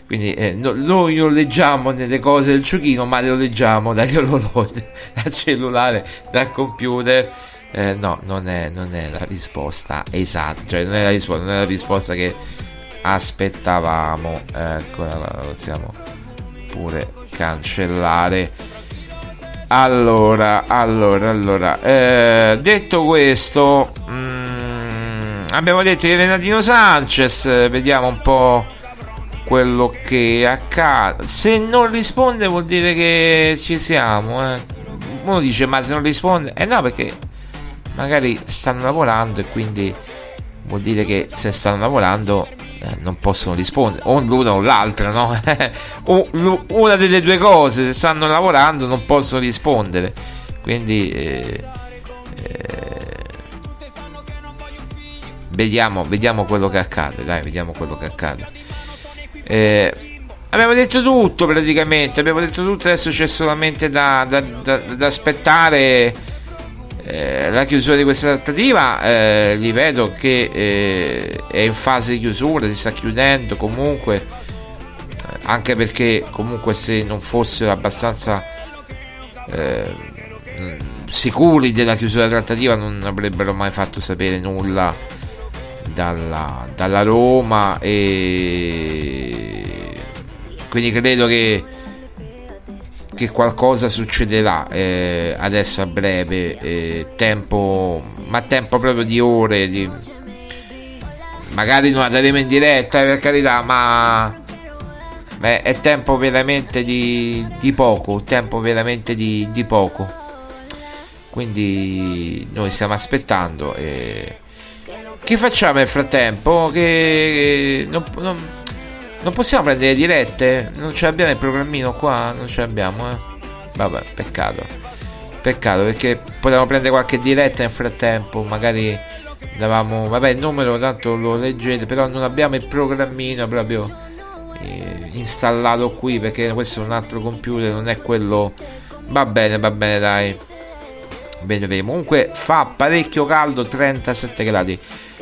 Quindi eh, no, noi lo leggiamo nelle cose del giochino, ma lo leggiamo dagli orologi, dal cellulare, dal computer. Eh, no, non è, non è, la risposta esatta, cioè non è la risposta, non è la risposta che aspettavamo. Ecco, la possiamo pure cancellare. Allora, allora, allora. Eh, detto questo, mh, mm, abbiamo detto di Renatino Sanchez. Vediamo un po' quello che accade. Se non risponde, vuol dire che ci siamo. Eh. Uno dice, ma se non risponde, eh no, perché magari stanno lavorando e quindi vuol dire che se stanno lavorando eh, non possono rispondere o l'una o l'altra no? o, una delle due cose se stanno lavorando non possono rispondere quindi eh, eh, vediamo, vediamo quello che accade dai vediamo quello che accade. Eh, abbiamo detto tutto praticamente abbiamo detto tutto adesso c'è solamente da, da, da, da aspettare eh, la chiusura di questa trattativa. Eh, vedo che eh, è in fase di chiusura, si sta chiudendo comunque, anche perché comunque se non fossero abbastanza eh, sicuri della chiusura della trattativa non avrebbero mai fatto sapere nulla dalla, dalla Roma e quindi credo che che qualcosa succederà eh, adesso a breve, eh, tempo, ma tempo proprio di ore, di... magari non la daremo in diretta per carità, ma Beh, è tempo veramente di, di, poco, tempo veramente di, di, poco. Quindi noi stiamo aspettando. E... Che facciamo nel frattempo? Che non, non, non possiamo prendere dirette? Non ce l'abbiamo il programmino qua? Non ce l'abbiamo, eh. Vabbè, peccato. Peccato perché potevamo prendere qualche diretta nel frattempo. Magari davamo. Vabbè, il numero tanto lo leggete. Però non abbiamo il programmino proprio eh, installato qui. Perché questo è un altro computer, non è quello. Va bene, va bene, dai. Vedremo. Comunque fa parecchio caldo, 37 gradi.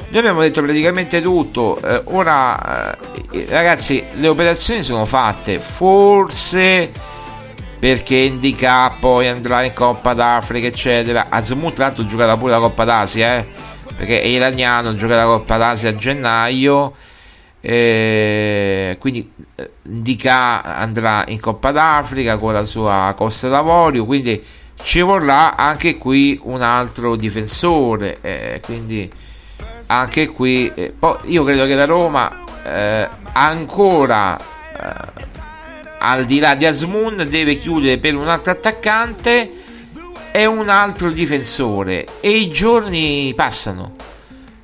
Noi abbiamo detto praticamente tutto. Eh, ora, eh, ragazzi, le operazioni sono fatte. Forse perché Indica poi andrà in Coppa d'Africa, eccetera. Azmut, tra l'altro, giocherà pure la Coppa d'Asia, eh, perché è iraniano, giocherà la Coppa d'Asia a gennaio. Eh, quindi Indica andrà in Coppa d'Africa con la sua Costa d'Avorio. Quindi ci vorrà anche qui un altro difensore. Eh, quindi anche qui eh, poi io credo che la Roma eh, ancora eh, al di là di Asmun deve chiudere per un altro attaccante e un altro difensore. E i giorni passano.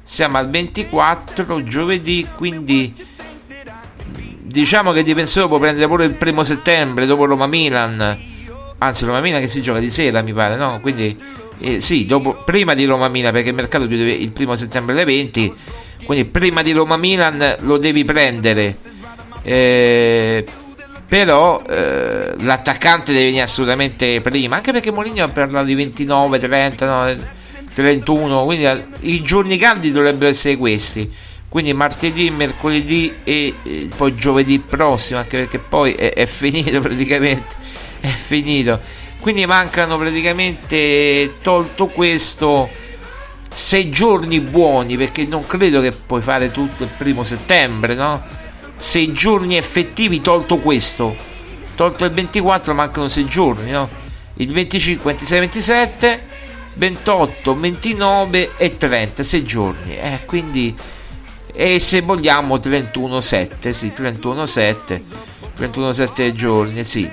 Siamo al 24 giovedì quindi diciamo che il difensore può prendere pure il primo settembre dopo Roma Milan anzi Roma Milan che si gioca di sera mi pare no? Quindi eh, sì, dopo, prima di Roma Milan, perché il mercato chiude il primo settembre alle 20, quindi prima di Roma Milan lo devi prendere. Eh, però eh, l'attaccante deve venire assolutamente prima, anche perché Moligno ha parlato di 29, 30, no, 31, quindi eh, i giorni caldi dovrebbero essere questi. Quindi martedì, mercoledì e, e poi giovedì prossimo, anche perché poi è, è finito praticamente. È finito quindi mancano praticamente, tolto questo, sei giorni buoni perché non credo che puoi fare tutto il primo settembre, no? Sei giorni effettivi, tolto questo, tolto il 24, mancano sei giorni, no? Il 25, 26, 27, 28, 29 e 30, sei giorni, eh, quindi e se vogliamo 31 7 sì 31 7 31 7 giorni sì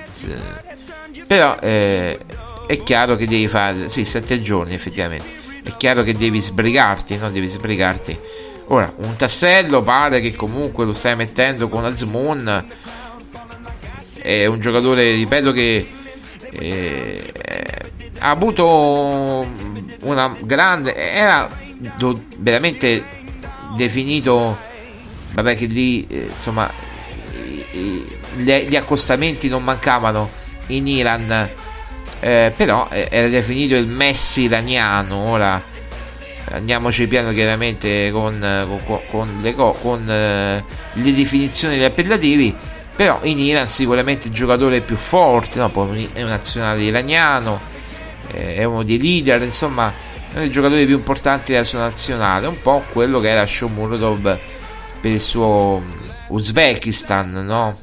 però eh, è chiaro che devi fare, sì, sette giorni effettivamente. È chiaro che devi sbrigarti, no? Devi sbrigarti. Ora, un tassello pare che comunque lo stai mettendo con Azmoon. È un giocatore, ripeto, che eh, ha avuto una grande. Era veramente definito. Vabbè, che lì eh, insomma gli accostamenti non mancavano in Iran. Eh, però eh, era definito il Messi iraniano. Ora andiamoci piano chiaramente con, con, con, le, con eh, le, definizioni degli appellativi però in Iran sicuramente il giocatore più forte no? È un nazionale iraniano eh, è uno dei leader insomma è uno dei giocatori più importanti della sua nazionale un po' quello che era Shomurodov per il suo Uzbekistan no?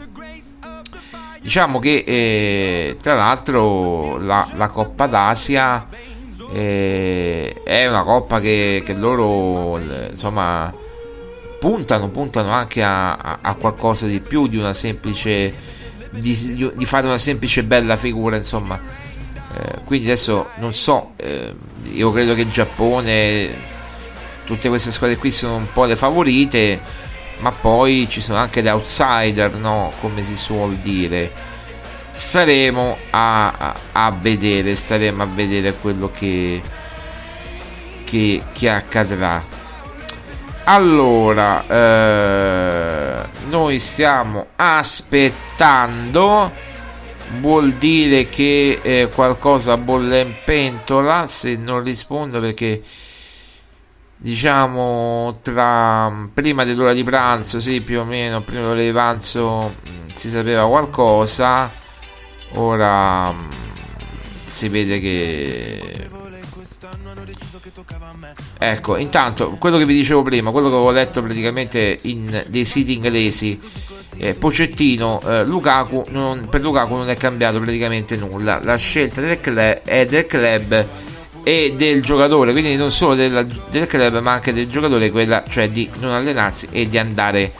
Diciamo che eh, tra l'altro la, la Coppa d'Asia e è una coppa che, che loro insomma puntano, puntano anche a, a, a, qualcosa di più di una semplice di, di fare una semplice bella figura insomma. Eh, quindi adesso non so eh, io credo che il Giappone tutte queste squadre qui sono un po' le favorite ma poi ci sono anche le outsider no? Come si suol dire. Staremo a, a, a, vedere staremo a vedere quello che, che, che accadrà. Allora eh, noi stiamo aspettando. Vuol dire che eh, qualcosa bolle in pentola? Se non rispondo perché diciamo tra prima dell'ora di pranzo sì più o meno prima dell'ora di pranzo mm, si sapeva qualcosa. Ora mm, si vede che ecco intanto quello che vi dicevo prima quello che avevo letto praticamente in dei siti inglesi eh, Pocettino eh, Lukaku non, per Lukaku non è cambiato praticamente nulla. La scelta del club è del club e del giocatore quindi non solo della, del club ma anche del giocatore quella cioè di non allenarsi e di andare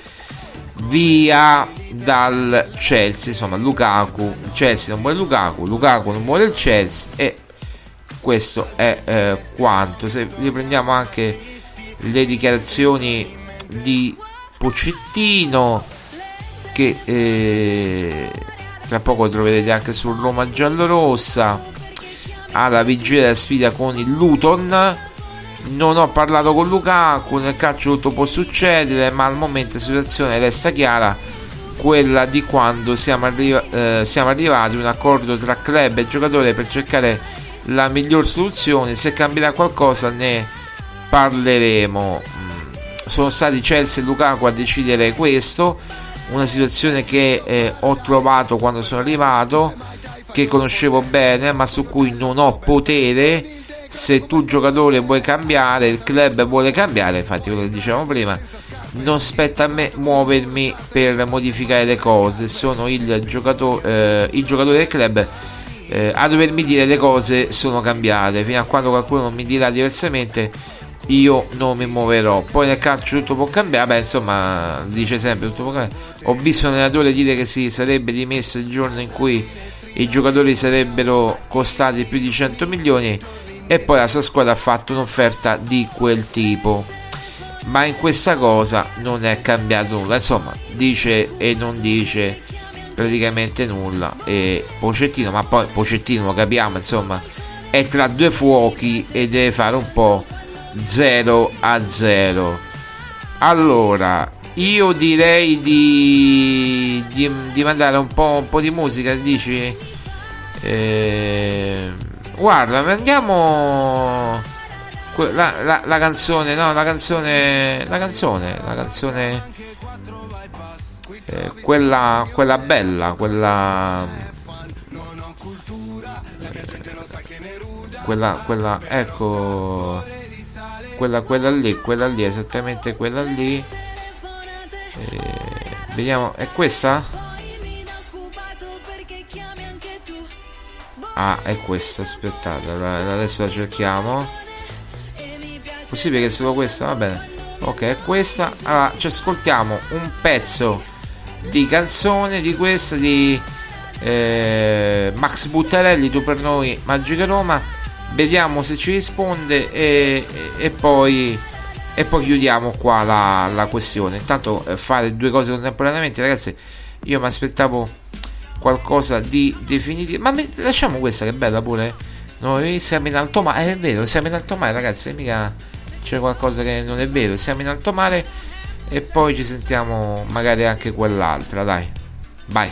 via dal Chelsea. Insomma, Lukaku, Chelsea non vuole Lukaku, Lukaku non vuole il Chelsea e questo è eh, quanto. Se riprendiamo anche le dichiarazioni di Pocettino che eh, tra poco troverete anche sul Roma giallorossa alla vigilia della sfida con il Luton. Non ho parlato con Lukaku, nel calcio tutto può succedere, ma al momento la situazione resta chiara, quella di quando siamo, arriva- eh, siamo arrivati a un accordo tra club e giocatore per cercare la miglior soluzione, se cambierà qualcosa ne parleremo. Mm, sono stati Chelsea e Lukaku a decidere questo, una situazione che eh, ho trovato quando sono arrivato, che conoscevo bene, ma su cui non ho potere se tu giocatore vuoi cambiare, il club vuole cambiare, infatti quello che dicevamo prima, non spetta a me muovermi per modificare le cose, sono il giocatore, eh, il giocatore del club eh, a dovermi dire le cose sono cambiate, fino a quando qualcuno non mi dirà diversamente io non mi muoverò. Poi nel calcio tutto può cambiare, beh insomma dice sempre tutto può cambiare. Ho visto un allenatore dire che si sarebbe dimesso il giorno in cui i giocatori sarebbero costati più di 100 milioni e poi la sua squadra ha fatto un'offerta di quel tipo. Ma in questa cosa non è cambiato nulla. Insomma dice e non dice praticamente nulla. E Pocettino ma poi Pocettino capiamo insomma è tra due fuochi e deve fare un po' 0 a 0 allora io direi di, di, di mandare un po', un po' di musica dici eh, Guarda, andiamo. La, la, la, canzone, no, la canzone. La canzone, la canzone. Eh, quella, quella bella, quella. Quella, quella, ecco. Quella, quella lì, quella lì, esattamente quella lì. Eh, vediamo, è questa? Ah, è questa, aspettate, adesso la cerchiamo. Possibile che solo questa? Va bene. Ok, è questa. Allora, ci ascoltiamo un pezzo di canzone di questa di eh, Max Buttarelli, tu per noi Magica Roma. Vediamo se ci risponde e, e poi e poi chiudiamo qua la, la questione. Intanto eh, fare due cose contemporaneamente, ragazzi. Io mi aspettavo qualcosa di definitivo. Ma me, lasciamo questa che è bella pure. No, siamo in alto mare, eh, è vero, siamo in alto mare, ragazzi. Mica c'è qualcosa che non è vero. Siamo in alto mare e poi ci sentiamo magari anche quell'altra, dai. Vai.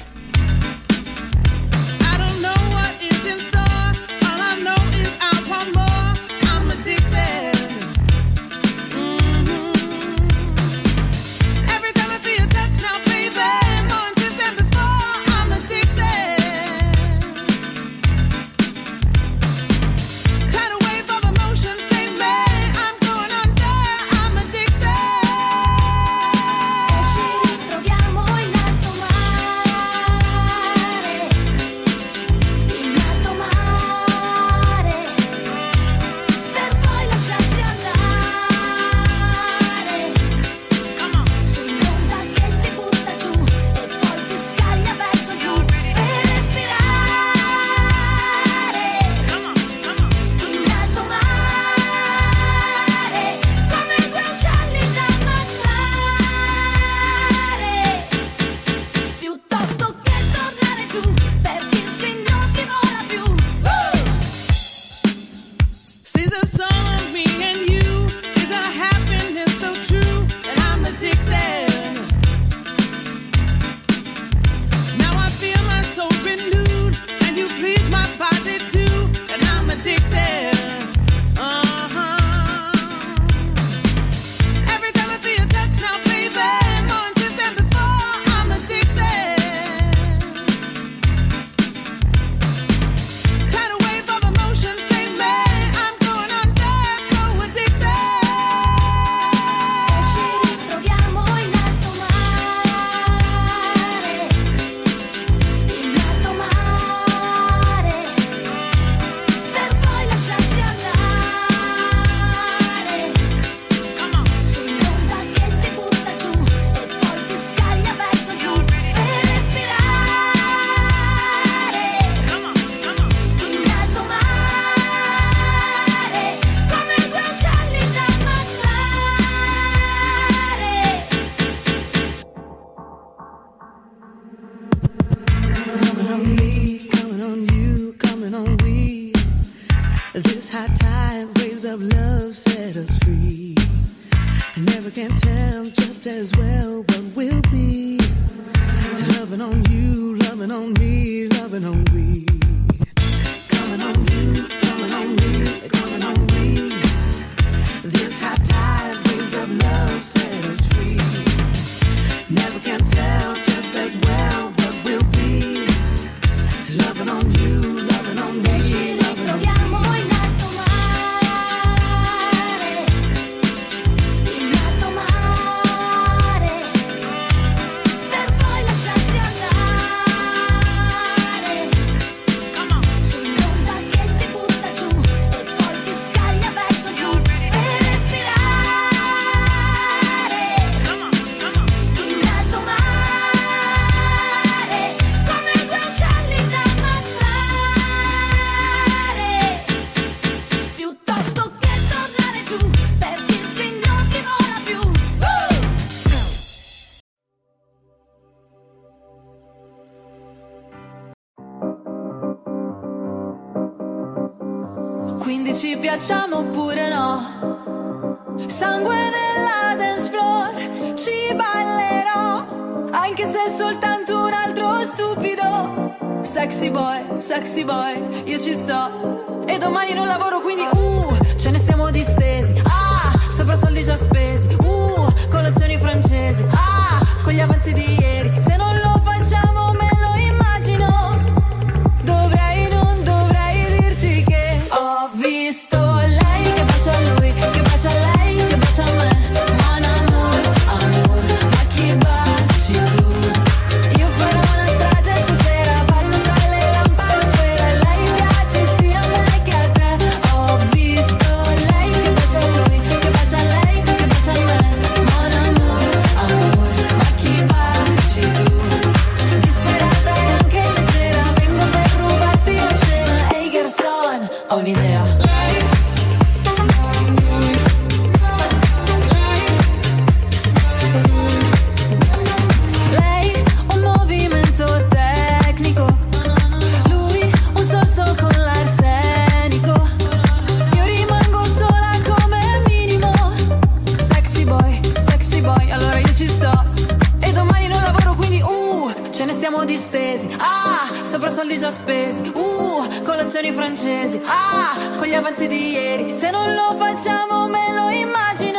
Siamo distesi. Ah, sopra soldi già spesi. Uh, colazioni francesi. Ah, con gli avanzi di ieri. Se non lo facciamo me lo immagino.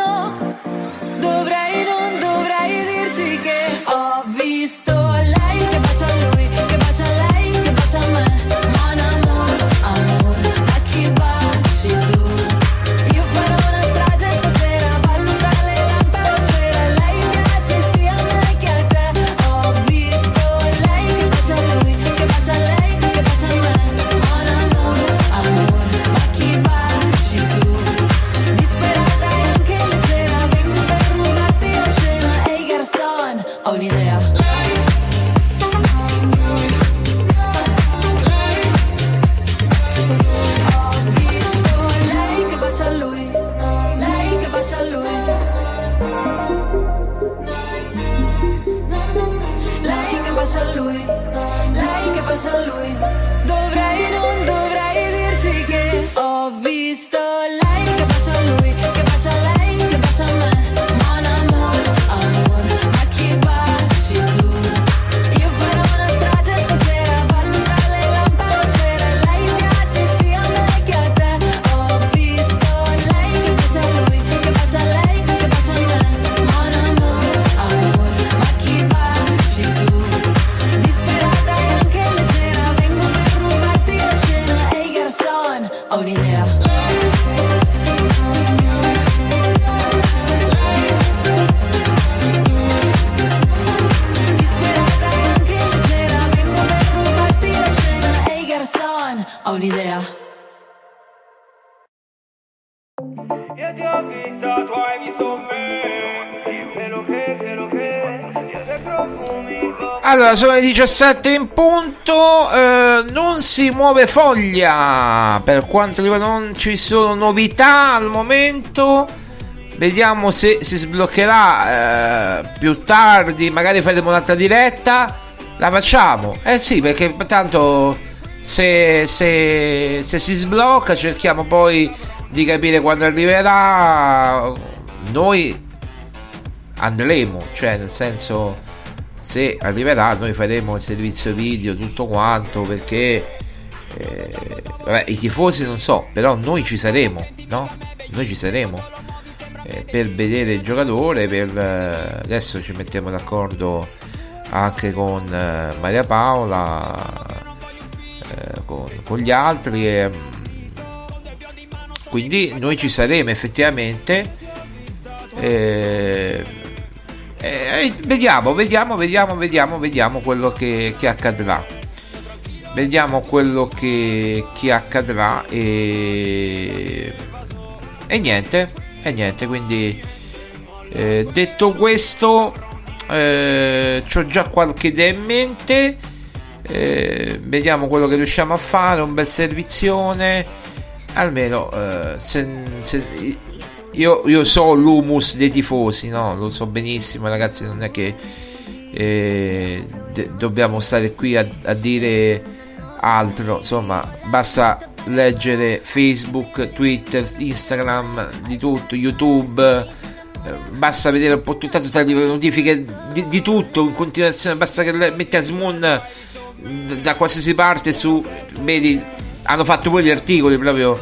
Sono le 17 in punto, eh, non si muove foglia per quanto riguarda, non ci sono novità al momento. Vediamo se si sbloccherà eh, più tardi, magari faremo un'altra diretta. La facciamo, eh sì, perché tanto se, se, se si sblocca cerchiamo poi di capire quando arriverà. Noi andremo, cioè nel senso se arriverà noi faremo il servizio video tutto quanto perché eh, vabbè, i tifosi non so però noi ci saremo no? noi ci saremo eh, per vedere il giocatore per, eh, adesso ci mettiamo d'accordo anche con eh, Maria Paola eh, con, con gli altri e, quindi noi ci saremo effettivamente eh, eh, vediamo, vediamo, vediamo, vediamo, vediamo quello che, che accadrà. Vediamo quello che, che accadrà e, e niente, e niente, quindi eh, detto questo, eh, ho già qualche idea in mente. eh, vediamo quello che riusciamo a fare, un bel servizione. Almeno eh, se, se- io, io so l'humus dei tifosi, no? Lo so benissimo, ragazzi. Non è che eh, de- dobbiamo stare qui a, a dire altro. Insomma, basta leggere Facebook, Twitter, Instagram, di tutto, YouTube. eh, Basta vedere un po' tutte le notifiche di, di tutto in continuazione. Basta che le- metti a Smoon d- da qualsiasi parte su. Vedi, hanno fatto poi gli articoli proprio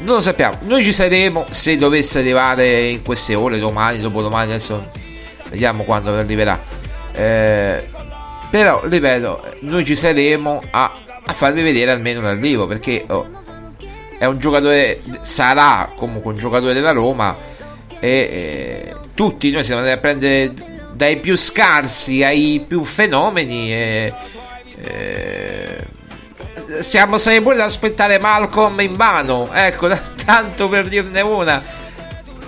non lo sappiamo. Noi ci saremo se dovesse arrivare in queste ore, domani, dopodomani. Adesso vediamo quando arriverà. Eh, però, ripeto, noi ci saremo a, a farvi vedere almeno l'arrivo. Perché oh, è un giocatore, sarà comunque un giocatore della Roma. E eh, tutti noi siamo andati a prendere dai più scarsi ai più fenomeni. E, eh, siamo pure ad aspettare Malcolm in vano. Ecco, tanto per dirne una.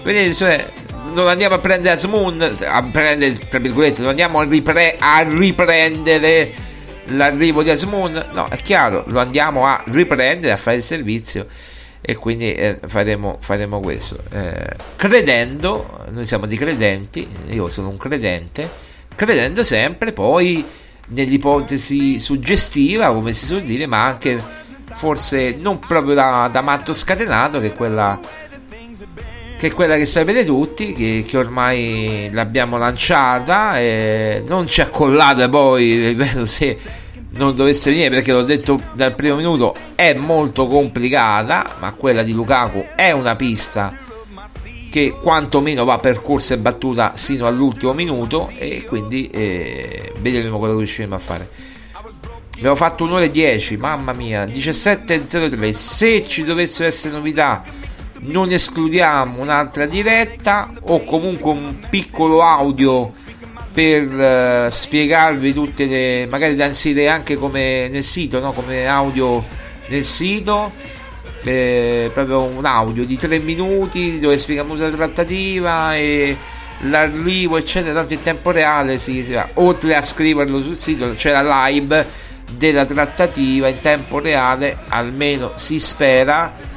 Quindi, cioè, non andiamo a prendere Asmoon, a prendere, tra virgolette, non andiamo a, ripre- a riprendere l'arrivo di Asmoon. No, è chiaro, lo andiamo a riprendere, a fare il servizio. E quindi eh, faremo, faremo questo. Eh, credendo, noi siamo di credenti, io sono un credente, credendo sempre poi nell'ipotesi suggestiva, come si suol dire, ma anche forse non proprio da, da matto scatenato, che è quella che è quella che sapete tutti, che, che ormai l'abbiamo lanciata e non ci accollate poi, ripeto, se non dovesse venire perché l'ho detto dal primo minuto è molto complicata, ma quella di Lukaku è una pista che quantomeno va percorsa e battuta sino all'ultimo minuto e quindi eh, vedremo cosa riusciremo a fare. Abbiamo fatto un'ora e 10, mamma mia, 17.03. Se ci dovessero essere novità non escludiamo un'altra diretta o comunque un piccolo audio per uh, spiegarvi tutte le magari da inserire anche come nel sito no? come audio nel sito eh, proprio un audio di 3 minuti dove spieghiamo la trattativa e l'arrivo eccetera tanto in tempo reale sì, sì, oltre a scriverlo sul sito c'è la live della trattativa in tempo reale almeno si spera.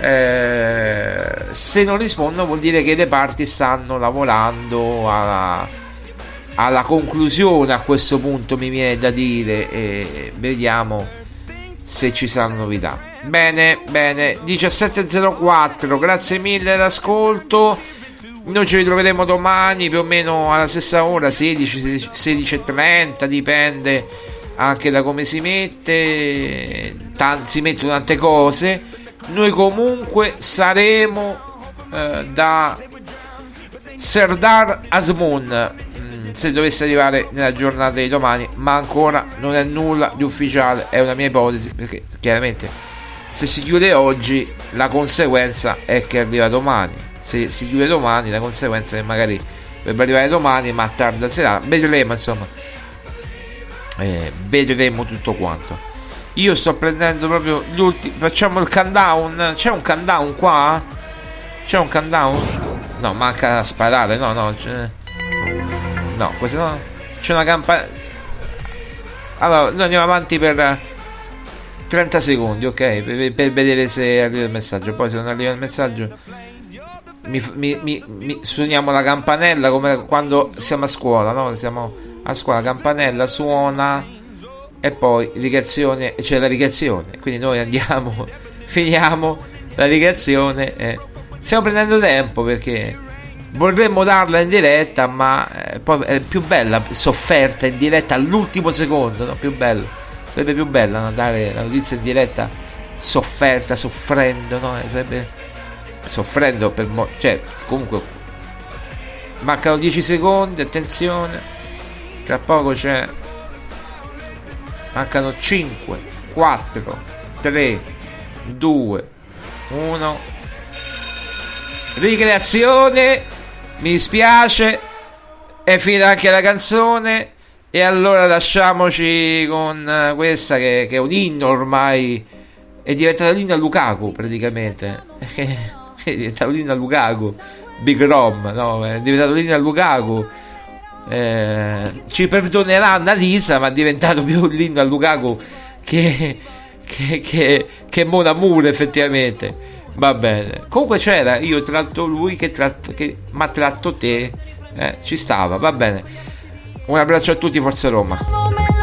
Eh, se non rispondono vuol dire che le parti stanno lavorando alla, alla conclusione a questo punto mi viene da dire e vediamo se ci saranno novità. Bene bene. 17.04 grazie mille l'ascolto noi ci ritroveremo domani più o meno alla stessa ora 16 16.30 dipende anche da come si mette Tanti, si mettono tante cose. Noi comunque saremo eh, da Serdar Azmoun se dovesse arrivare nella giornata di domani ma ancora non è nulla di ufficiale è una mia ipotesi perché chiaramente se si chiude oggi la conseguenza è che arriva domani se si chiude domani la conseguenza è che magari dovrebbe arrivare domani ma tarda serata vedremo insomma eh, vedremo tutto quanto io sto prendendo proprio gli ultimi. Facciamo il countdown. C'è un countdown qua? C'è un countdown? No, manca da sparare. No, no. C'è... No, questo no. C'è una campana. Allora, noi andiamo avanti per 30 secondi, ok? Per, per, vedere se arriva il messaggio. Poi, se non arriva il messaggio, mi, mi, mi, mi suoniamo la campanella come quando siamo a scuola, no? Siamo a scuola, campanella suona e poi rigazione, c'è la rigazione, quindi noi andiamo, finiamo la rigazione e stiamo prendendo tempo perché vorremmo darla in diretta, ma eh, poi è più bella sofferta in diretta all'ultimo secondo, no? più bello, sarebbe più bella no? dare la notizia in diretta sofferta, soffrendo, no? sarebbe soffrendo per mo- cioè comunque mancano 10 secondi, attenzione, tra poco c'è mancano 5 4 3 2 1 ricreazione mi dispiace è finita anche la canzone e allora lasciamoci con questa che, che è un inno ormai è diventata l'inno a Lukaku praticamente è diventato l'inno a Lukaku Big Rom no? è diventato l'inno a Lukaku eh, ci perdonerà Annalisa ma è diventato più lindo a Lukaku che, che, che, che Mona Moore effettivamente va bene. Comunque c'era io tratto lui che, tratto, che ma tratto te. Eh, ci stava va bene. Un abbraccio a tutti Forza Roma